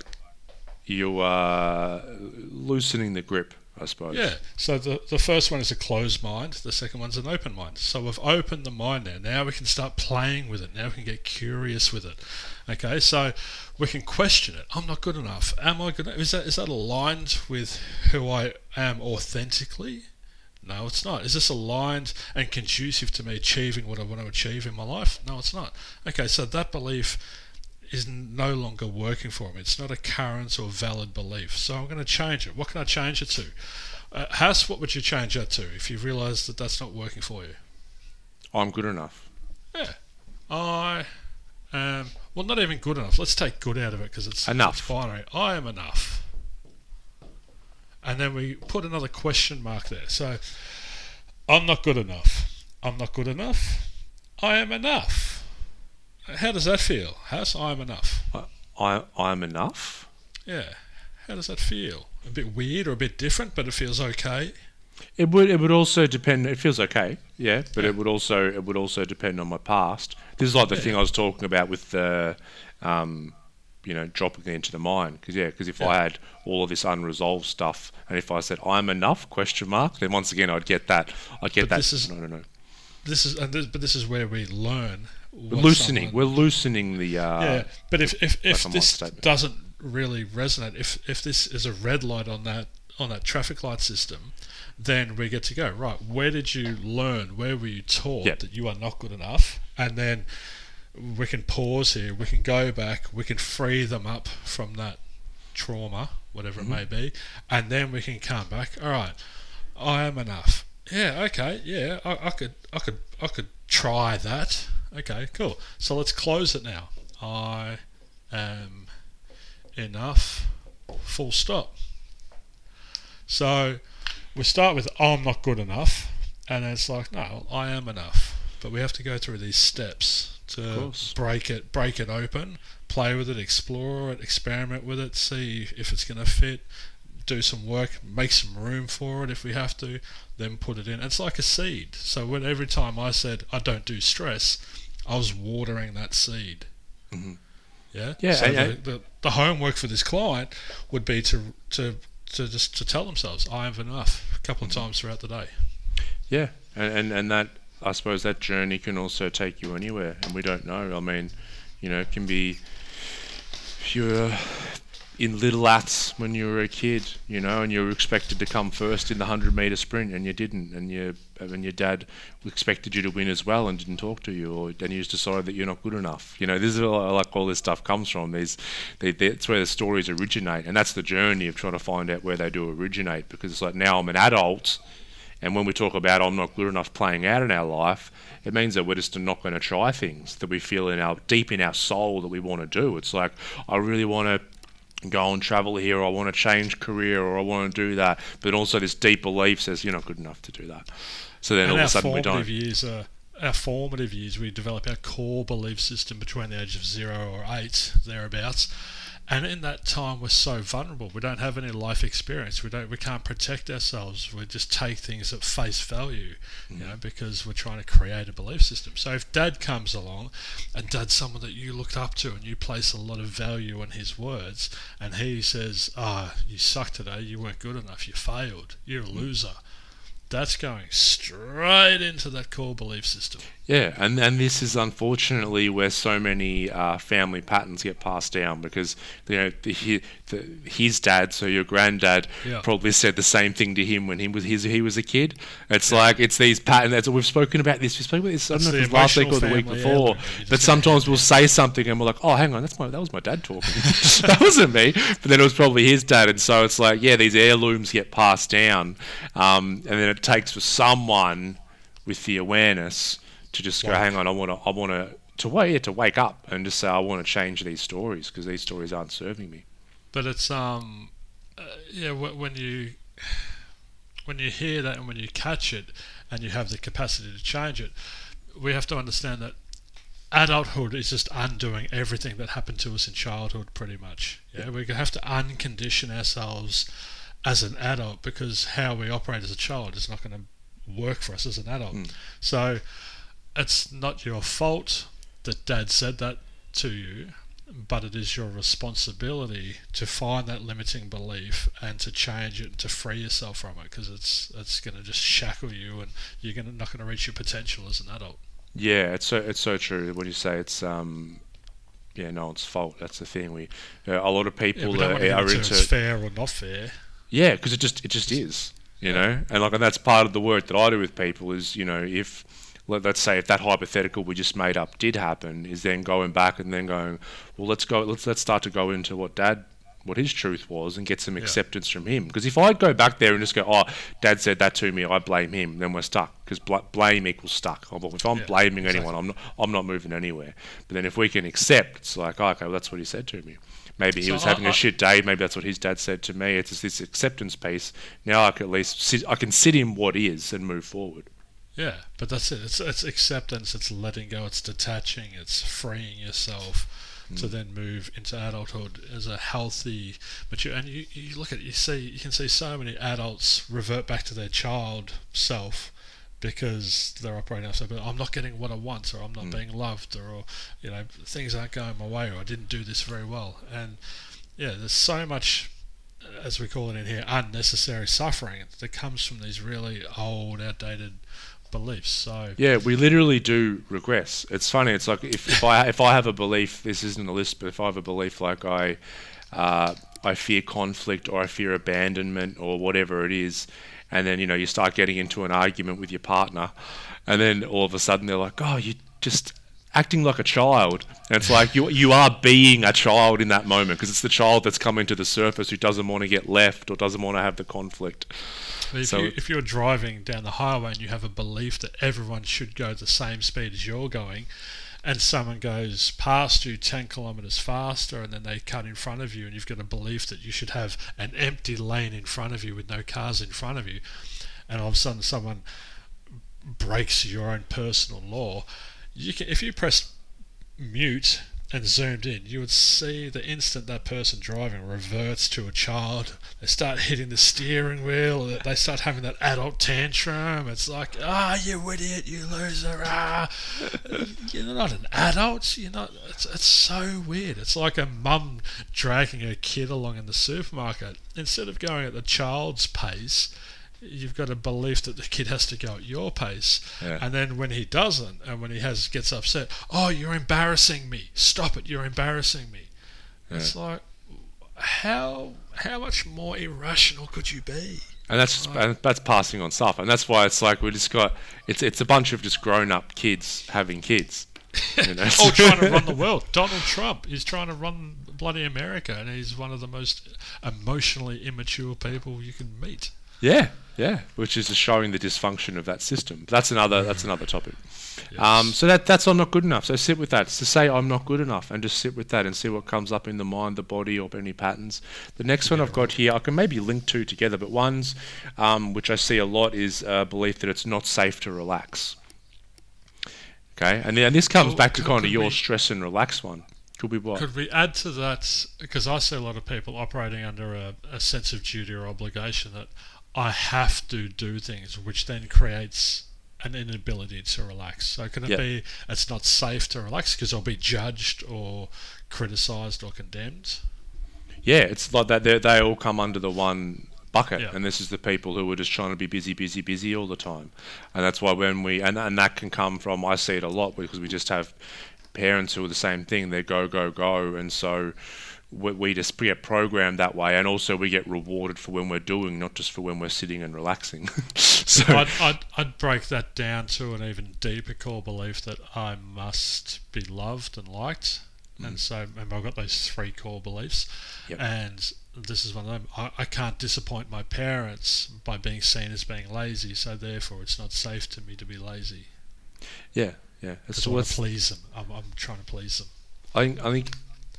A: you are loosening the grip, I suppose.
B: Yeah. So the the first one is a closed mind. The second one's an open mind. So we've opened the mind now. Now we can start playing with it. Now we can get curious with it. Okay. So we can question it. I'm not good enough. Am I good? Is that is that aligned with who I am authentically? No, it's not. Is this aligned and conducive to me achieving what I want to achieve in my life? No, it's not. Okay, so that belief is no longer working for me. It's not a current or valid belief. So I'm going to change it. What can I change it to? Uh, House, what would you change that to if you realise that that's not working for you?
A: I'm good enough.
B: Yeah. I am, well, not even good enough. Let's take good out of it because it's,
A: Enough.
B: it's binary. I am enough. And then we put another question mark there. So I'm not good enough. I'm not good enough. I am enough. How does that feel? House, I am enough.
A: I I'm enough.
B: Yeah. How does that feel? A bit weird or a bit different, but it feels okay.
A: It would it would also depend. It feels okay, yeah, but
B: Yeah.
A: it would also it would also depend on my past. This is like the
B: Yeah.
A: thing I was talking about with the, um, you know, dropping it into the mine. Because yeah, because if I had all of this unresolved stuff, and if I said I'm enough question mark, then once again I'd get that. I'd get
B: But
A: that.
B: this is-
A: no, no, no.
B: This is, and this, but this is where we learn.
A: We're loosening.
B: someone-
A: We're loosening the. Uh,
B: yeah, but if if, if
A: a
B: this
A: statement.
B: doesn't really resonate, if if this is a red light on that on that traffic light system, then we get to go right. Where did you learn? Where were you taught
A: Yeah.
B: that you are not good enough? And then we can pause here. We can go back. We can free them up from that trauma, whatever
A: Mm-hmm.
B: it may be, and then we can come back. All right, I am enough. Yeah, okay, yeah, I, I could, I could, I could try that. Okay, cool. So let's close it now. I am enough. Full stop. So we start with I'm not good enough, and it's like no, I am enough. But we have to go through these steps to break it, break it open, play with it, explore it, experiment with it, see if it's going to fit, do some work, make some room for it if we have to, then put it in. It's like a seed. So when every time I said I don't do stress, I was watering that seed.
A: Mhm.
B: Yeah.
A: Yeah,
B: So
A: and-
B: the, the, the homework for this client would be to to to just to tell themselves I have enough a couple
A: Mm-hmm.
B: of times throughout the day.
A: Yeah, and, and and that I suppose that journey can also take you anywhere, and we don't know. I mean, you know, it can be if you're in Little Aths when you were a kid, you know, and you were expected to come first in the hundred meter sprint, and you didn't, and your Uh, and your dad expected you to win as well, and didn't talk to you, or and you just decided that you're not good enough. You know, this is like all this stuff comes from. These, they, that's where the stories originate, and that's the journey of trying to find out where they do originate. Because it's like now I'm an adult. And when we talk about I'm not good enough playing out in our life, it means that we're just not going to try things that we feel in our deep in our soul that we want to do. It's like I really want to go and travel here, or I want to change career, or I want to do that. But also this deep belief says you're not good enough to do that. So then
B: and
A: all of a sudden we don't.
B: years are our formative years. We develop our core belief system between the age of zero or eight, thereabouts. And in that time, we're so vulnerable. We don't have any life experience. We don't. We can't protect ourselves. We just take things at face value, you know, because we're trying to create a belief system. So if Dad comes along, and Dad's someone that you looked up to, and you place a lot of value in his words, and he says, "Ah, you suck today. You weren't good enough. You failed. You're a loser." That's going straight into that core belief system.
A: Yeah, and and this is unfortunately where so many uh, family patterns get passed down because you know the, he, the, his dad, so your granddad,
B: Yeah.
A: probably said the same thing to him when he was his, he was a kid. It's like it's these patterns. We've spoken about this. We spoke about this. I don't
B: It's
A: know if it was last week or the week before.
B: just
A: But sometimes we'll say something and we're like, oh, hang on, that's my that was my dad talking. that wasn't me. But then it was probably his dad, and so it's like yeah, these heirlooms get passed down, um, and then it takes for someone with the awareness to just go, hang on, I want to, I want to, to wait, yeah, to wake up and just say, I want to change these stories because these stories aren't serving me.
B: But it's um, uh, yeah. wh- When you when you hear that and when you catch it, and you have the capacity to change it, we have to understand that adulthood is just undoing everything that happened to us in childhood, pretty much. Yeah, we have to uncondition ourselves as an adult because how we operate as a child is not going to work for us as an adult.
A: Mm.
B: So it's not your fault that dad said that to you, but it is your responsibility to find that limiting belief and to change it, to free yourself from it, because it's it's going to just shackle you, and you're gonna, not going to reach your potential as an adult.
A: Yeah, it's so it's so true. When you say it's um, yeah, no one's fault. That's the thing. We uh, a lot of people
B: don't
A: are, are
B: into fair or not fair.
A: Yeah, because it just it just is, you know, and like and that's part of the work that I do with people is you know if let, us say if that hypothetical we just made up did happen, is then going back and then going, well, let's go, let's let's start to go into what Dad what his truth was and get some yeah. acceptance from him. Because if I go back there and just go, oh, Dad said that to me, I blame him, then we're stuck. Because bl- blame equals stuck. If I'm yeah, blaming exactly. anyone, I'm not, I'm not moving anywhere. But then if we can accept, it's like, oh, okay, well, that's what he said to me. Maybe he so was having I, a shit day. Maybe that's what his dad said to me. It's this acceptance piece. Now I can at least sit, I can sit in what is and move forward.
B: Yeah, but that's it. It's it's acceptance. It's letting go. It's detaching. It's freeing yourself mm. to then move into adulthood as a healthy, mature. And you, you look at you see you can see so many adults revert back to their child self because they're operating off. So, I'm not getting what I want, or I'm not mm. being loved, or, or you know things aren't going my way, or I didn't do this very well. And yeah, there's so much as we call it in here, unnecessary suffering that comes from these really old, outdated beliefs. So
A: yeah, we literally do regress. It's funny. It's like if, if I if I have a belief, this isn't a list, but if I have a belief like I uh, I fear conflict or I fear abandonment or whatever it is, and then you know you start getting into an argument with your partner, and then all of a sudden they're like, oh, you just acting like a child. And it's like you you are being a child in that moment because it's the child that's coming to the surface who doesn't want to get left or doesn't want to have the conflict.
B: If, so, you, if you're driving down the highway and you have a belief that everyone should go the same speed as you're going, and someone goes past you 10 kilometers faster and then they cut in front of you, and you've got a belief that you should have an empty lane in front of you with no cars in front of you, and all of a sudden someone breaks your own personal law, you can if you press mute and zoomed in, you would see the instant that person driving reverts to a child. They start hitting the steering wheel. They start having that adult tantrum. It's like, ah, oh, you idiot, you loser. Ah, you're not an adult. You're not. It's, it's so weird. It's like a mum dragging her kid along in the supermarket. Instead of going at the child's pace, you've got a belief that the kid has to go at your pace. Yeah. And then when he doesn't, and when he has gets upset, oh, you're embarrassing me. Stop it. You're embarrassing me. Yeah. It's like, how how much more irrational could you be?
A: And that's and that's passing on stuff, and that's why it's like we just got it's it's a bunch of just grown up kids having kids.
B: You know? All trying to run the world. Donald Trump is trying to run bloody America, and he's one of the most emotionally immature people you can meet.
A: Yeah, yeah, which is showing the dysfunction of that system. But that's another that's another topic. Yes. Um, so that that's all not good enough. So sit with that. It's to say I'm not good enough, and just sit with that and see what comes up in the mind, the body, or any patterns. The next one I've got here, I can maybe link two together, but one's um, which I see a lot is a belief that it's not safe to relax. Okay, and, then, and this comes back to kind of your stress and relax one. Could we what?
B: Could we add to that? Because I see a lot of people operating under a, a sense of duty or obligation that I have to do things, which then creates an inability to relax. So can it yep. be it's not safe to relax because I'll be judged or criticised or condemned?
A: Yeah, it's like that. They all come under the one bucket, and this is the people who are just trying to be busy, busy, busy all the time, and that's why when we and and that can come from I see it a lot because we just have parents who are the same thing. They go, go, go, and so we, we just get programmed that way, and also we get rewarded for when we're doing, not just for when we're sitting and relaxing.
B: so I'd, I'd, I'd break that down to an even deeper core belief that I must be loved and liked. Mm. And so I've got those three core beliefs, yep. and this is one of them. I, I can't disappoint my parents by being seen as being lazy, so therefore it's not safe to me to be lazy.
A: Yeah, yeah.
B: Because I want to please them. I'm, I'm trying to please them.
A: I think, I think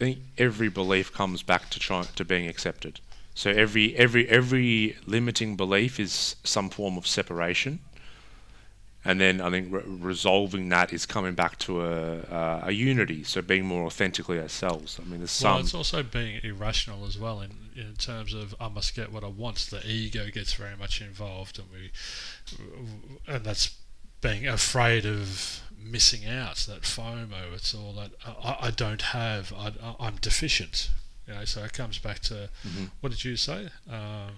A: think every belief comes back to trying to being accepted. So every every every limiting belief is some form of separation, and then I think re- resolving that is coming back to a, uh, a unity. So being more authentically ourselves. I mean, there's some.
B: well, it's also being irrational as well in in terms of I must get what I want. The ego gets very much involved, and we and that's being afraid of missing out, that FOMO. It's all that I, I don't have. I, am deficient. You know, so it comes back to mm-hmm. what did you say? Um,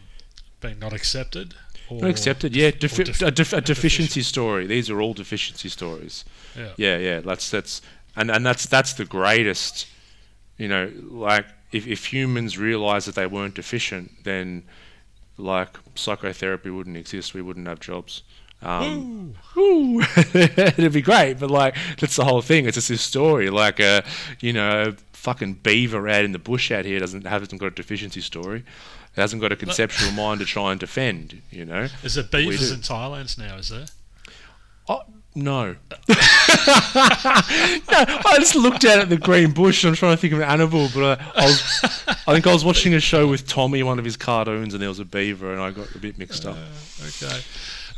B: being not accepted.
A: not accepted, yeah. Defi- defi- a, def- a, deficiency story. These are all deficiency stories.
B: Yeah,
A: yeah, yeah. That's that's and and that's that's the greatest. You know, like if if humans realize that they weren't deficient, then like psychotherapy wouldn't exist. We wouldn't have jobs. Um, ooh, it'd be great, but like that's the whole thing. It's just this story, like a you know a fucking beaver out in the bush out here doesn't hasn't got a deficiency story. It hasn't got a conceptual mind to try and defend. You know.
B: Is there beavers in Thailand now? Is there?
A: Oh no. no. I just looked out at the green bush. and I'm trying to think of an animal, but I, I was, I think I was watching a show with Tommy, one of his cartoons, and there was a beaver, and I got a bit mixed up.
B: Uh, okay.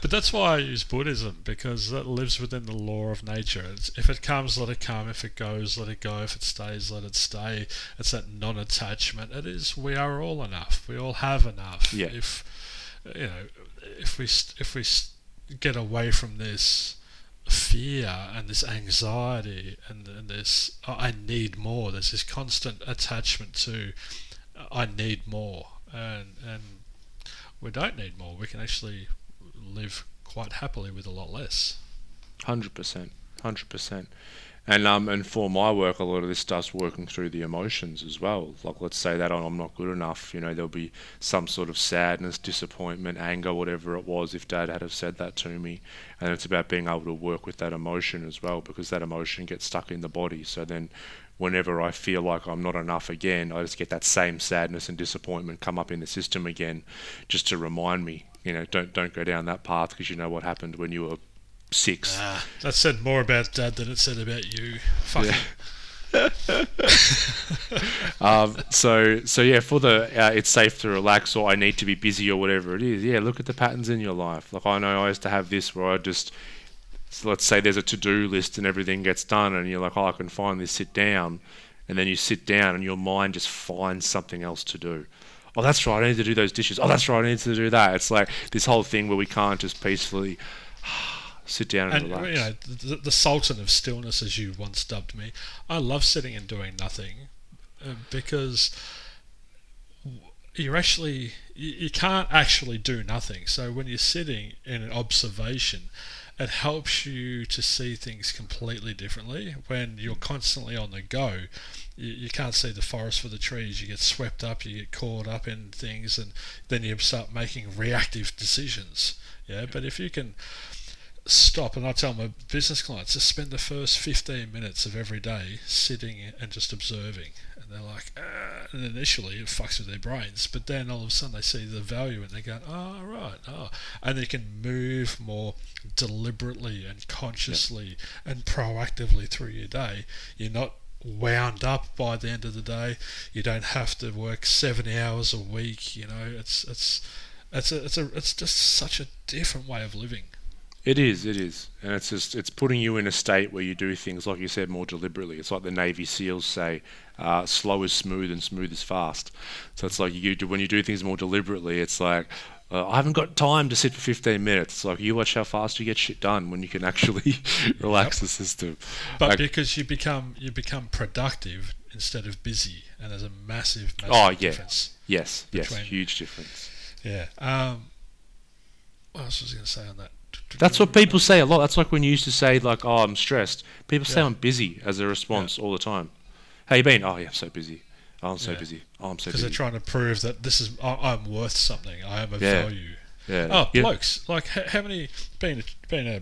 B: But that's why I use Buddhism because it lives within the law of nature. It's, if it comes, let it come. If it goes, let it go. If it stays, let it stay. It's that non-attachment. It is. We are all enough. We all have enough.
A: Yeah.
B: If you know, if we if we get away from this fear and this anxiety and, and this oh, I need more. There's this constant attachment to I need more, and and we don't need more. We can actually live quite happily with a lot less.
A: Hundred percent, hundred percent. And um and for my work, a lot of this stuff's working through the emotions as well. Like let's say that I'm not good enough. You know, there'll be some sort of sadness, disappointment, anger, whatever it was. If Dad had have said that to me, and it's about being able to work with that emotion as well, because that emotion gets stuck in the body. So then, whenever I feel like I'm not enough again, I just get that same sadness and disappointment come up in the system again, just to remind me. You know, don't don't go down that path because you know what happened when you were six.
B: Ah, that said more about Dad than it said about you. Fucking.
A: um, so so yeah, for the uh, it's safe to relax or I need to be busy or whatever it is. Yeah, look at the patterns in your life. Like I know I used to have this where I just so let's say there's a to-do list and everything gets done and you're like, oh, I can finally sit down, and then you sit down and your mind just finds something else to do. Oh, that's right, I need to do those dishes. Oh, that's right, I need to do that. It's like this whole thing where we can't just peacefully sit down and,
B: And
A: relax.
B: you know, the, the sultan of stillness, as you once dubbed me. I love sitting and doing nothing uh, because you're actually you, you can't actually do nothing. So when you're sitting in an observation, it helps you to see things completely differently. When you're constantly on the go, you, you can't see the forest for the trees. You get swept up, you get caught up in things, and then you start making reactive decisions. Yeah, but if you can stop, and I tell my business clients to spend the first 15 minutes of every day sitting and just observing. And they're like, ah, and initially it fucks with their brains, but then all of a sudden they see the value and they go, oh, right, oh. And they can move more deliberately and consciously and proactively through your day. You're not wound up by the end of the day. You don't have to work 70 hours a week, you know, it's, it's, it's a, it's a, it's just such a different way of living.
A: It is, it is, and it's just it's putting you in a state where you do things like you said more deliberately. It's like the Navy SEALs say, uh, "Slow is smooth and smooth is fast." So it's like you do when you do things more deliberately. It's like uh, I haven't got time to sit for 15 minutes. It's like you watch how fast you get shit done when you can actually relax the system.
B: But
A: Like-
B: because you become you become productive instead of busy, and there's a massive, massive
A: Oh, yeah.
B: difference.
A: yes, yes, huge difference.
B: Yeah. Um, what else was I going to say on that?
A: That's what people say a lot. That's like when you used to say like, "Oh, I'm stressed." People say
B: Yeah.
A: I'm busy as a response all the time. How you been? Oh, yeah, I'm so busy. Oh, I'm so
B: Yeah.
A: busy. Oh, I'm so busy.
B: Because they're trying to prove that this is I, I'm worth something. I am of
A: Yeah.
B: value.
A: yeah.
B: Oh,
A: yeah.
B: blokes! Like h- how many being a, being a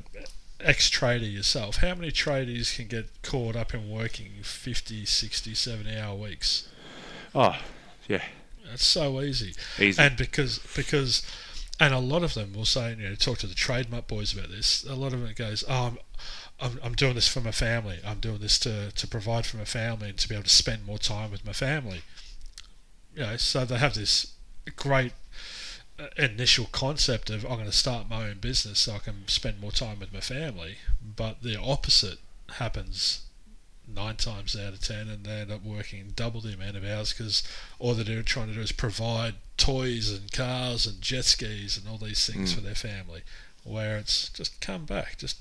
B: ex trader yourself? How many tradies can get caught up in working 50, 60, 70 hour weeks?
A: Oh, yeah.
B: It's so easy.
A: Easy.
B: And because because and a lot of them will say, you know, talk to the TradeMutt boys about this. A lot of it goes, oh, I'm, I'm, I'm doing this for my family. I'm doing this to, to provide for my family and to be able to spend more time with my family. You know, so they have this great uh, initial concept of I'm going to start my own business so I can spend more time with my family. But the opposite happens nine times out of ten, and they end up working double the amount of hours because all they're trying to do is provide toys and cars and jet skis and all these things
A: Mm.
B: for their family. Where it's just come back, just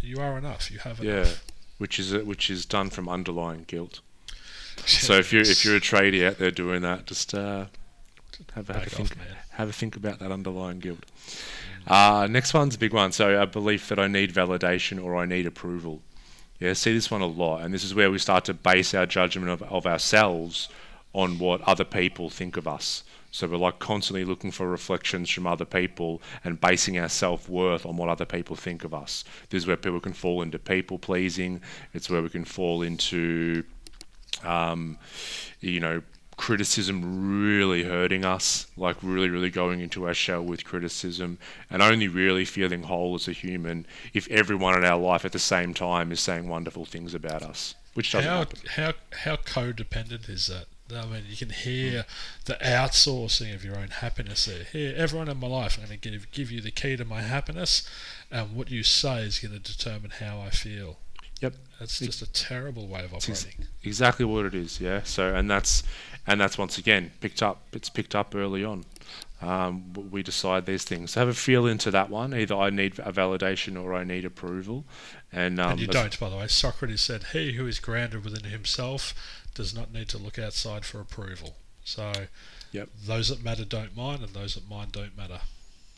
B: you are enough, you have
A: Yeah,
B: enough.
A: which is which is done from underlying guilt. So if you're if you're a tradie out there doing that, just uh, have a, have a think
B: off,
A: have a think about that underlying guilt. Uh, next one's a big one. So a belief that I need validation or I need approval. Yeah, I see this one a lot, and this is where we start to base our judgment of, of ourselves on what other people think of us. So we're like constantly looking for reflections from other people and basing our self worth on what other people think of us. This is where people can fall into people pleasing. It's where we can fall into, um, you know, criticism really hurting us, like really, really going into our shell with criticism, and only really feeling whole as a human if everyone in our life at the same time is saying wonderful things about us, which doesn't
B: how,
A: happen.
B: How how codependent is that? I mean, you can hear the outsourcing of your own happiness there. Here, everyone in my life, I'm going to give, give you the key to my happiness, and what you say is going to determine how I feel.
A: Yep.
B: That's just a terrible way of operating.
A: exactly what it is, yeah. So, and that's and that's once again picked up. It's picked up early on. Um, we decide these things. So have a feel into that one. Either I need a validation or I need approval, and um,
B: and you don't, by the way. Socrates said, He who is grounded within himself does not need to look outside for approval. So,
A: Yep.
B: those that matter don't mind, and those that mind don't matter.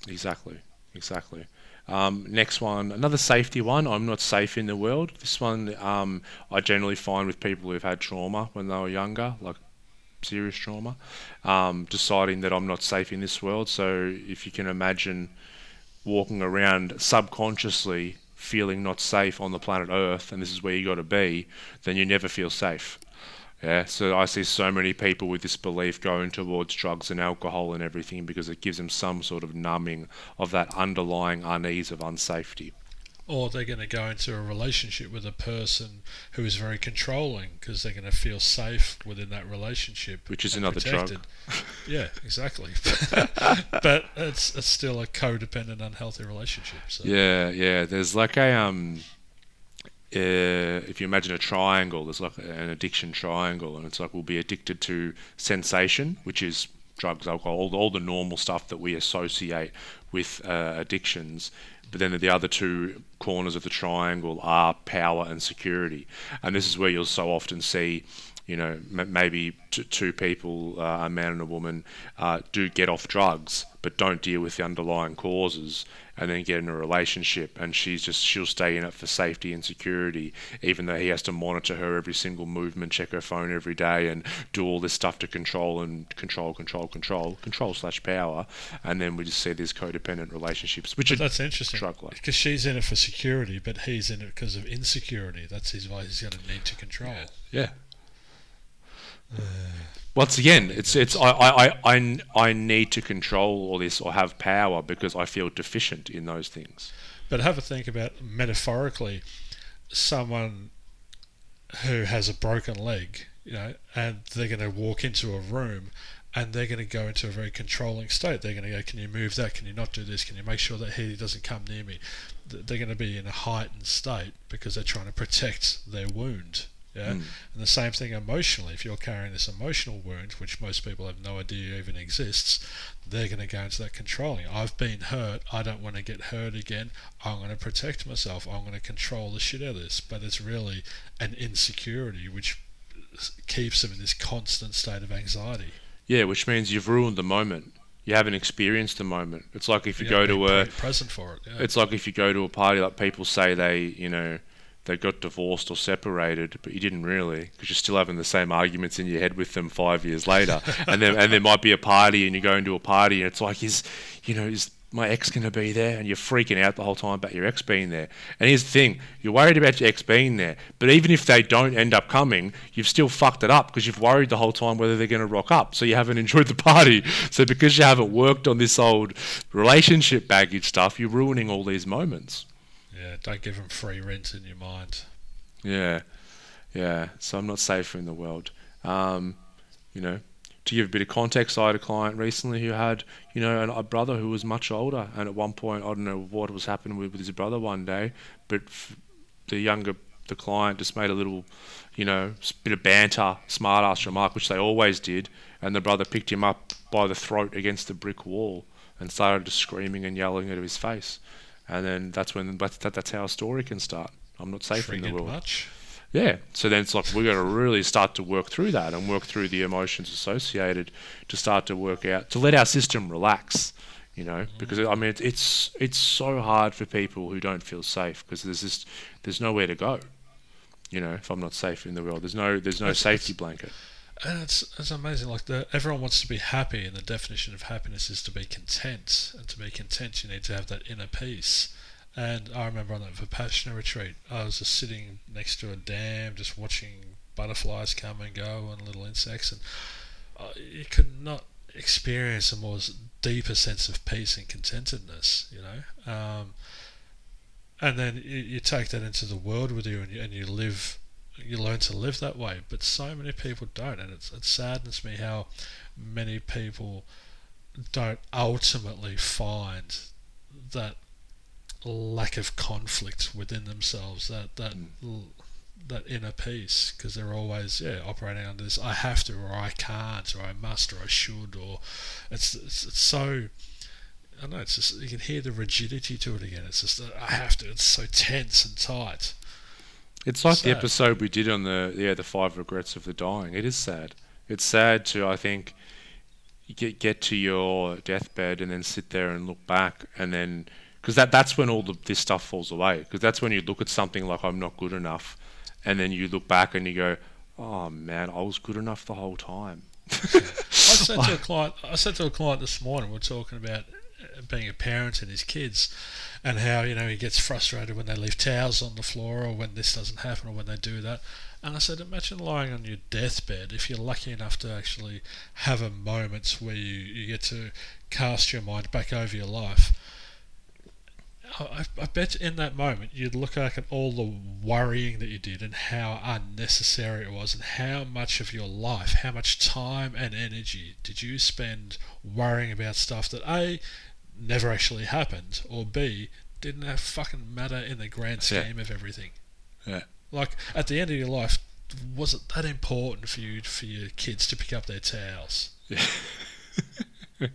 A: Exactly, exactly. Um, next one, another safety one. I'm not safe in the world. This one um, I generally find with people who've had trauma when they were younger, like serious trauma, um, deciding that I'm not safe in this world. So if you can imagine walking around subconsciously feeling not safe on the planet Earth, and this is where you got to be, then you never feel safe. Yeah, so I see so many people with this belief going towards drugs and alcohol and everything because it gives them some sort of numbing of that underlying unease of unsafety.
B: Or they're going to go into a relationship with a person who is very controlling because they're going to feel safe within that relationship.
A: Which is another drug.
B: yeah, exactly. but it's, it's still a codependent, unhealthy relationship. So.
A: Yeah, yeah. There's like a um, uh, if you imagine a triangle, there's like an addiction triangle, and it's like we'll be addicted to sensation, which is drugs, alcohol, all the, all the normal stuff that we associate with uh, addictions. But then the other two corners of the triangle are power and security, and this is where you'll so often see you know, m- maybe t- two people, uh, a man and a woman, uh, do get off drugs, but don't deal with the underlying causes, and then get in a relationship, and she's just she'll stay in it for safety and security, even though he has to monitor her every single movement, check her phone every day, and do all this stuff to control and control, control, control, control slash power, and then we just see these codependent relationships, which
B: But
A: are
B: that's interesting
A: drug-like.
B: because she's in it for security, but he's in it because of insecurity. That's his why he's going to need to control.
A: Yeah. Uh, Once again, it's it's I, I, I, I, need to control all this or have power because I feel deficient in those things.
B: But have a think about metaphorically, someone who has a broken leg, you know, and they're going to walk into a room and they're going to go into a very controlling state. They're going to go, Can you move that? Can you not do this? Can you make sure that he doesn't come near me? They're going to be in a heightened state because they're trying to protect their wound. Yeah.
A: Mm.
B: And the same thing emotionally. If you're carrying this emotional wound, which most people have no idea even exists, they're going to go into that controlling. I've been hurt. I don't want to get hurt again. I'm going to protect myself. I'm going to control the shit out of this. But it's really an insecurity which keeps them in this constant state of anxiety.
A: Yeah, which means you've ruined the moment. You haven't experienced the moment. It's like if you
B: You
A: go to a
B: present for it. Yeah.
A: it's like if you go to a party like people say they you know they got divorced or separated, but you didn't really because you're still having the same arguments in your head with them five years later. and then and there might be a party and you go into a party and it's like is you know is my ex going to be there? And you're freaking out the whole time about your ex being there. And here's the thing: you're worried about your ex being there, but even if they don't end up coming, you've still fucked it up because you've worried the whole time whether they're going to rock up. So you haven't enjoyed the party. So because you haven't worked on this old relationship baggage stuff, you're ruining all these moments.
B: Yeah. Don't give them free rent in your mind.
A: Yeah, yeah. So I'm not safer in the world. Um, you know, to give a bit of context, I had a client recently who had, you know, an, a brother who was much older, and at one point, I don't know what was happening with, with his brother one day, but f- the younger, the client just made a little, you know, bit of banter, smart ass remark, which they always did, and the brother picked him up by the throat against the brick wall and started just screaming and yelling into his face, and then that's when that's that, that's how a story can start. I'm not safe in the world.
B: much.
A: Yeah. So then it's like we've got to really start to work through that and work through the emotions associated to start to work out to let our system relax. You know, because I mean it's it's, it's so hard for people who don't feel safe because there's just there's nowhere to go. You know, if I'm not safe in the world, there's no there's no safety blanket.
B: And it's it's amazing. Like the everyone wants to be happy, and the definition of happiness is to be content. And to be content, you need to have that inner peace. And I remember on that Vipassana retreat, I was just sitting next to a dam, just watching butterflies come and go and little insects, and uh, you could not experience a more deeper sense of peace and contentedness. You know, um, and then you, you, take that into the world with you, and you, and you live you learn to live that way. But so many people don't, and it's, it saddens me how many people don't ultimately find that lack of conflict within themselves, that that mm. that inner peace, because they're always yeah operating under this I have to or I can't or I must or I should or it's it's, it's so. I know it's just you can hear the rigidity to it again. It's just I have to. It's so tense and tight.
A: It's like sad. the episode we did on the yeah the five regrets of the dying. It is sad. It's sad to I think get get to your deathbed and then sit there and look back and then because that that's when all the, this stuff falls away. Because that's when you look at something like I'm not good enough, and then you look back and you go, oh man, I was good enough the whole time.
B: I said to a client, I said to a client this morning, we're talking about being a parent and his kids, and how you know he gets frustrated when they leave towels on the floor or when this doesn't happen or when they do that. And I said, imagine lying on your deathbed if you're lucky enough to actually have a moment where you, you get to cast your mind back over your life. I, I bet in that moment you'd look back at all the worrying that you did and how unnecessary it was, and how much of your life, how much time and energy did you spend worrying about stuff that A, never actually happened, or B, didn't have fucking matter in the grand scheme
A: yeah.
B: of everything.
A: Yeah.
B: Like at the end of your life, was it that important for you for your kids to pick up their towels?
A: Yeah. and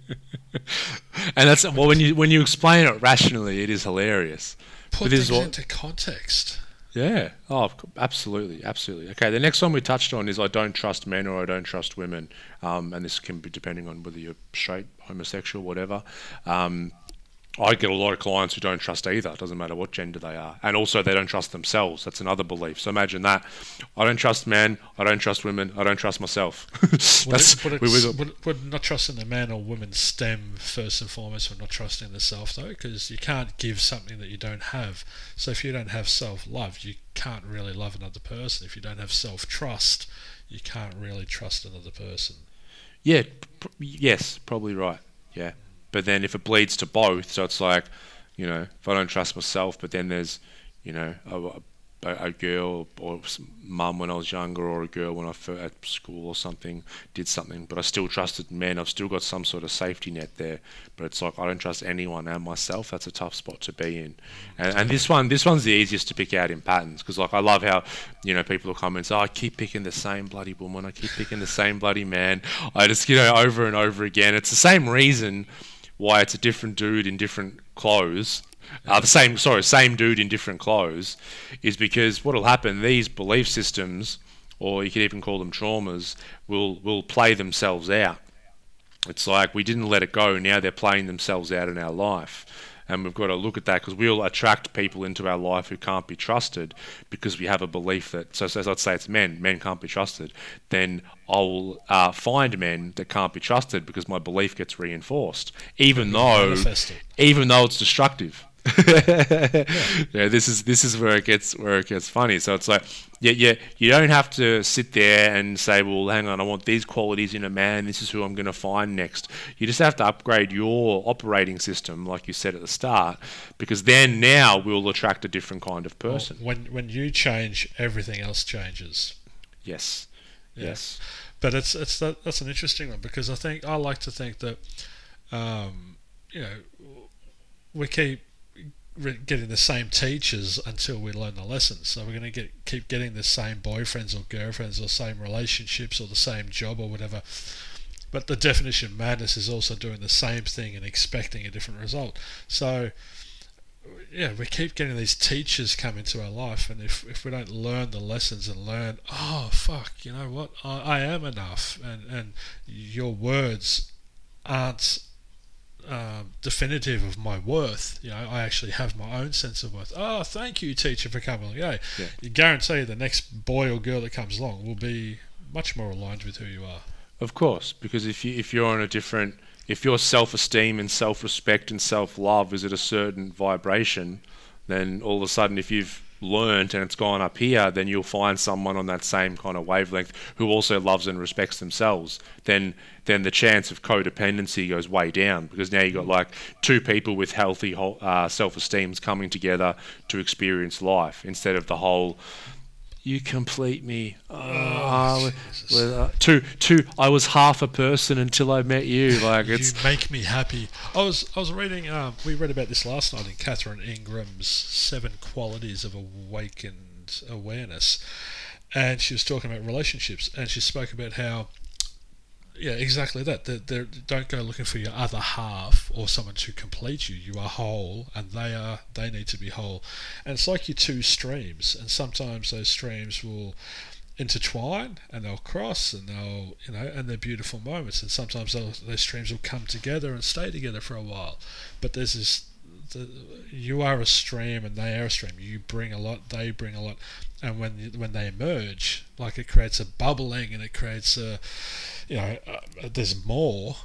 A: that's well when you when you explain it rationally, it is hilarious.
B: Put things into context.
A: Yeah. Oh, absolutely, absolutely. Okay. The next one we touched on is I don't trust men or I don't trust women, um, and this can be depending on whether you're straight, homosexual, whatever. Um, I get a lot of clients who don't trust either. It doesn't matter what gender they are, and also they don't trust themselves. That's another belief. So imagine that. I don't trust men. I don't trust women. I don't trust myself.
B: That's would, it, would, it, would, would, not trusting the man or woman stem first and foremost from not trusting the self though, because you can't give something that you don't have. So if you don't have self love, you can't really love another person. If you don't have self trust, you can't really trust another person.
A: Yeah. Yes. Probably right. Yeah. But then if it bleeds to both, so it's like, you know, if I don't trust myself, but then there's, you know, a, a, a girl or mum when I was younger, or a girl when I was at school or something did something, but I still trusted men. I've still got some sort of safety net there, but it's like I don't trust anyone and myself. That's a tough spot to be in. And, and this one, this one's the easiest to pick out in patterns because like I love how you know people will come and say, oh, I keep picking the same bloody woman, I keep picking the same bloody man. I just you know over and over again. It's the same reason why it's a different dude in different clothes. Uh, the same, sorry, same dude in different clothes, is because what'll happen? These belief systems, or you could even call them traumas, will will play themselves out. It's like we didn't let it go. Now they're playing themselves out in our life and we've got to look at that because we'll attract people into our life who can't be trusted because we have a belief that so, so let's say it's men men can't be trusted. Then I'll uh, find men that can't be trusted because my belief gets reinforced even though even though it's destructive yeah. yeah, this is this is where it gets where it gets funny. So it's like, yeah, yeah, you don't have to sit there and say, well, hang on, I want these qualities in a man. This is who I'm going to find next. You just have to upgrade your operating system, like you said at the start, because then now we'll attract a different kind of person.
B: Well, when when you change, everything else changes.
A: Yes. Yeah. Yes.
B: But it's it's that, that's an interesting one because I think I like to think that, um, you know, we keep getting the same teachers until we learn the lessons. So we're going to get keep getting the same boyfriends or girlfriends or same relationships or the same job or whatever. But the definition of madness is also doing the same thing and expecting a different result. So yeah, we keep getting these teachers come into our life, and if, if we don't learn the lessons and learn, oh fuck, you know what, I, I am enough, and and your words aren't um, definitive of my worth. You know, I actually have my own sense of worth. Oh, thank you, teacher, for coming along. Yeah, yeah. you guarantee the next boy or girl that comes along will be much more aligned with who you are.
A: Of course, because if you if you're on a different if your self esteem and self respect and self love is at a certain vibration, then all of a sudden if you've learned and it's gone up here, then you'll find someone on that same kind of wavelength who also loves and respects themselves. Then then the chance of codependency goes way down because now you've got like two people with healthy uh, self esteems coming together to experience life instead of the whole you complete me. Oh, oh with, uh, two, two. I was half a person until I met you. Like it's
B: you make me happy. I was, I was reading. Um, we read about this last night in Catherine Ingram's Seven Qualities of Awakened Awareness, and she was talking about relationships, and she spoke about how yeah, exactly that. They're, they're, don't go looking for your other half or someone to complete you. You are whole, and they are. They need to be whole. And it's like your two streams, and sometimes those streams will intertwine and they'll cross and they'll you know and they're beautiful moments and sometimes those streams will come together and stay together for a while but there's this the, you are a stream and they are a stream you bring a lot they bring a lot and when when they emerge like it creates a bubbling and it creates a you know, uh, there's more,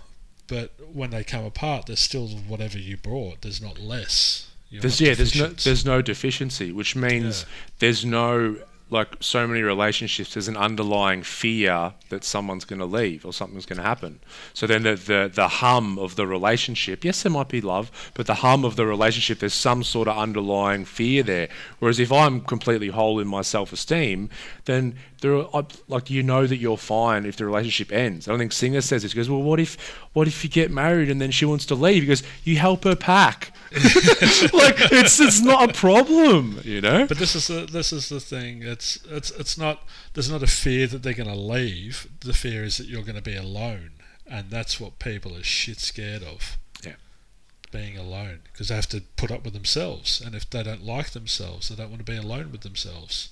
B: but when they come apart, there's still whatever you brought. There's not less.
A: there's yeah, there's no there's no deficiency, which means yeah. there's no like so many relationships, there's an underlying fear that someone's going to leave or something's going to happen. So then the, the, the hum of the relationship, yes, there might be love, but the hum of the relationship, there's some sort of underlying fear there. Whereas if I'm completely whole in my self esteem, then there are, like you know that you're fine if the relationship ends. I don't think Singer says this. He goes, well, what if what if you get married and then she wants to leave? He goes, you help her pack. like it's it's not a problem, you know.
B: But this is the this is the thing. Uh, It's it's it's not. There's not a fear that they're going to leave. The fear is that you're going to be alone, and that's what people are shit scared of.
A: Yeah,
B: being alone because they have to put up with themselves, and if they don't like themselves, they don't want to be alone with themselves.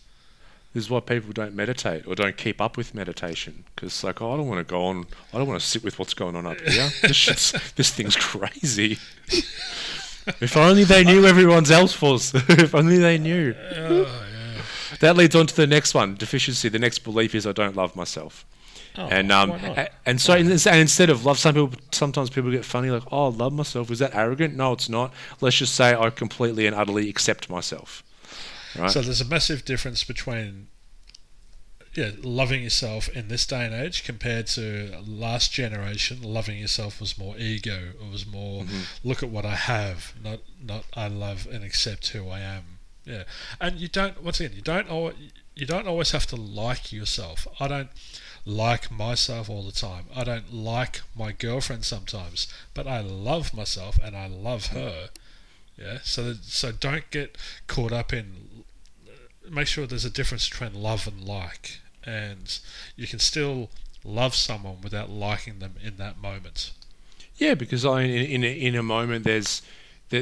A: This is why people don't meditate or don't keep up with meditation because, like, oh, I don't want to go on. I don't want to sit with what's going on up here. this, this thing's crazy. if only they knew everyone's else was. if only they knew. Yeah. That leads on to the next one deficiency. The next belief is I don't love myself. Oh, and um and so and instead of love, some people sometimes people get funny like, oh, I love myself. Is that arrogant? No, it's not. Let's just say I completely and utterly accept myself.
B: Right. So there's a massive difference between yeah, loving yourself in this day and age compared to last generation, loving yourself was more ego. It was more mm-hmm. look at what I have, not not I love and accept who I am. Yeah, and you don't once again you don't always, you don't always have to like yourself. I don't like myself all the time. I don't like my girlfriend sometimes, but I love myself and I love her. Yeah, so so don't get caught up in. Make sure there's a difference between love and like and you can still love someone without liking them in that moment.
A: Yeah, because I in in a, in a moment there's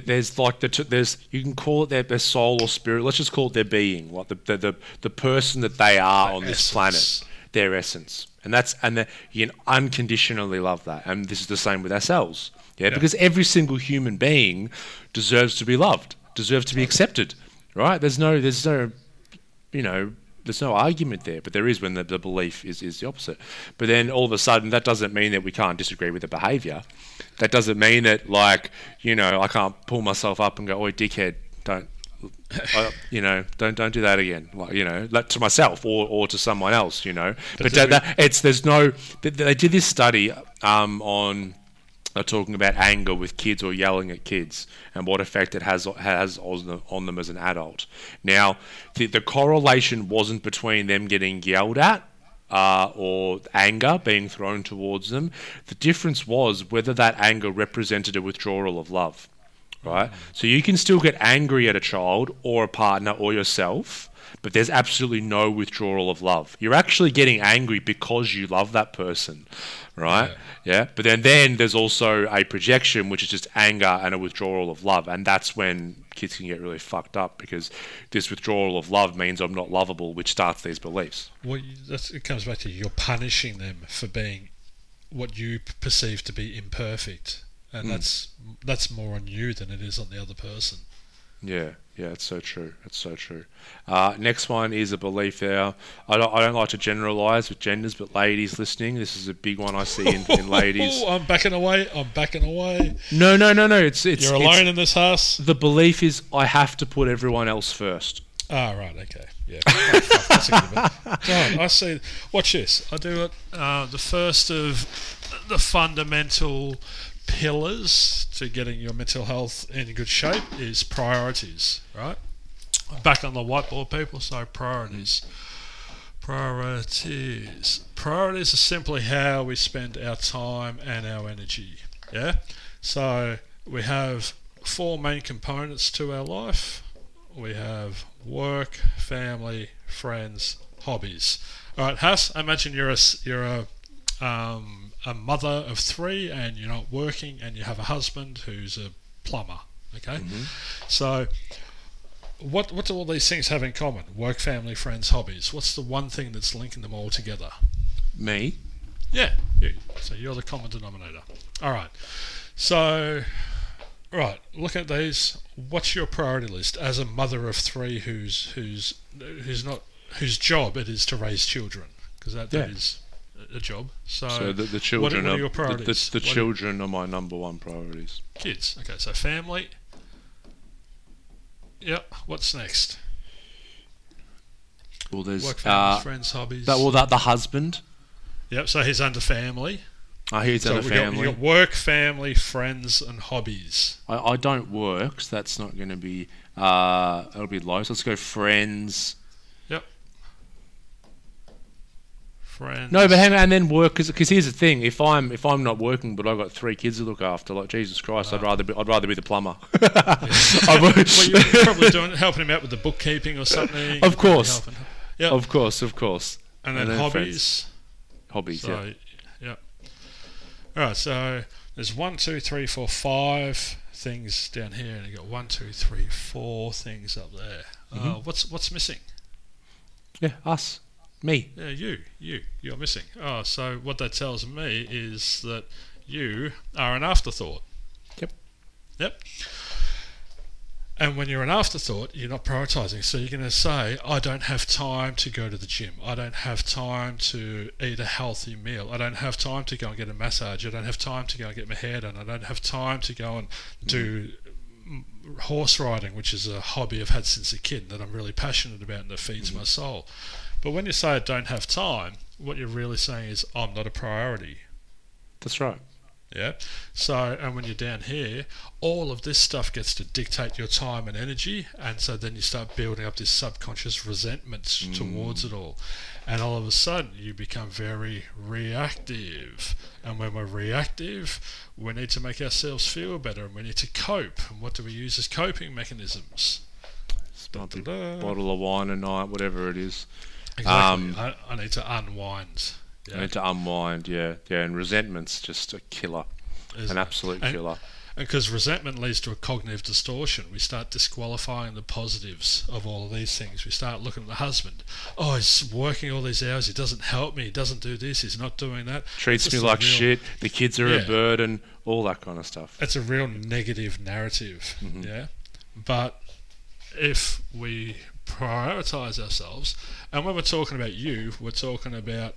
A: there's like the there's you can call it their, their soul or spirit. Let's just call it their being, like the the the, the person that they are their on essence. this planet, their essence, and that's and the, you can unconditionally love that. And this is the same with ourselves, yeah, yeah. because every single human being deserves to be loved, deserves to be accepted, right? There's no there's no you know there's no argument there, but there is when the, the belief is, is the opposite. But then all of a sudden, that doesn't mean that we can't disagree with the behaviour. That doesn't mean that, like, you know, I can't pull myself up and go, "Oi, dickhead, don't." I, you know, don't don't do that again. Like, you know, like to myself or, or to someone else. You know, but, but that, that, it's there's no. They did this study um, on are talking about anger with kids or yelling at kids and what effect it has has on them as an adult. Now, the, the correlation wasn't between them getting yelled at uh, or anger being thrown towards them. The difference was whether that anger represented a withdrawal of love. Right? So you can still get angry at a child or a partner or yourself but there's absolutely no withdrawal of love. You're actually getting angry because you love that person, right? Yeah. yeah? But then, then there's also a projection, which is just anger and a withdrawal of love. And that's when kids can get really fucked up because this withdrawal of love means I'm not lovable, which starts these beliefs.
B: Well, it comes back to you're punishing them for being what you perceive to be imperfect. And mm. that's that's more on you than it is on the other person.
A: Yeah, yeah, it's so true. It's so true. Uh, next one is a belief there. I don't, I don't like to generalize with genders, but ladies listening, this is a big one I see in, in ladies.
B: Oh, I'm backing away. I'm backing away.
A: No, no, no, no. It's it's
B: You're
A: it's-
B: alone in this house.
A: the belief is I have to put everyone else first.
B: Ah, right, okay, yeah. Oh, that's a good. God, I see. Watch this. I do it. Uh, the first of the fundamental pillars to getting your mental health in good shape is priorities. Right. Back on the whiteboard, people. So priorities. Priorities. Priorities are simply how we spend our time and our energy. Yeah. So we have four main components to our life. We have work, family, friends, hobbies. All right, Hass. I imagine you're a you're a um, a mother of three, and you're not working, and you have a husband who's a plumber. Okay, mm-hmm. so what what do all these things have in common? Work, family, friends, hobbies. What's the one thing that's linking them all together?
A: Me?
B: Yeah, you. So you're the common denominator. All right. So, right. Look at these. What's your priority list as a mother of three who's who's who's not whose job it is to raise children because that, that
A: Yeah.
B: is a job. So,
A: So the, the children
B: what are
A: are
B: your
A: the,
B: priorities?
A: the, the
B: What are-
A: children are my number one priorities.
B: kids. Okay. So family. Yep. What's next?
A: Well, there's
B: Work, family,
A: uh,
B: friends, hobbies.
A: that. Well, that the husband.
B: yep. So he's under family.
A: I hear it's
B: so
A: in the
B: we got,
A: family.
B: got work, family, friends, and hobbies.
A: I, I don't work, so that's not going to be. Uh, it'll be low. So let's go friends.
B: Friends.
A: No, but hang on, and then work because here's the thing: if I'm if I'm not working, but I've got three kids to look after, like Jesus Christ, I'd rather be I'd rather be the plumber.
B: Well, you're probably doing helping him out with the bookkeeping or something.
A: Of course.
B: Yeah.
A: of course, of course.
B: and then,
A: and then
B: hobbies.
A: Hobbies,
B: So,
A: yeah.
B: yeah. All right. So there's one, two, three, four, five things down here, and you got one, two, three, four things up there. Uh,
A: Mhm.
B: what's what's missing?
A: Yeah, us, me.
B: Yeah, you, you, you're missing. Oh, so what that tells me is that you are an afterthought.
A: Yep.
B: Yep. And when you're an afterthought, you're not prioritizing. So you're going to say, I don't have time to go to the gym. I don't have time to eat a healthy meal. I don't have time to go and get a massage. I don't have time to go and get my hair done. I don't have time to go and do mm, horse riding, which is a hobby I've had since a kid that I'm really passionate about and that feeds my soul. But when you say I don't have time, what you're really saying is I'm not a priority.
A: That's right.
B: Yeah. So, and when you're down here, all of this stuff gets to dictate your time and energy, and so then you start building up this subconscious resentment
A: Mm.
B: towards it all, and all of a sudden you become very reactive. And when we're reactive, we need to make ourselves feel better, and we need to cope. And what do we use as coping mechanisms?
A: Bottle of wine a night, whatever it is.
B: Exactly.
A: Um,
B: I, I need to unwind.
A: I need to unwind, yeah, yeah. And resentment's just a killer,
B: Isn't
A: an
B: it?
A: absolute
B: And-
A: killer.
B: because resentment leads to a cognitive distortion. We start disqualifying the positives of all of these things. We start looking at the husband. Oh, he's working all these hours. He doesn't help me. He doesn't do this. He's not doing that.
A: Treats me like
B: real-
A: shit. The kids are
B: Yeah.
A: a burden. All that kind of stuff.
B: It's a real negative narrative.
A: Mhm.
B: Yeah, but if we prioritize ourselves, and when we're talking about you, we're talking about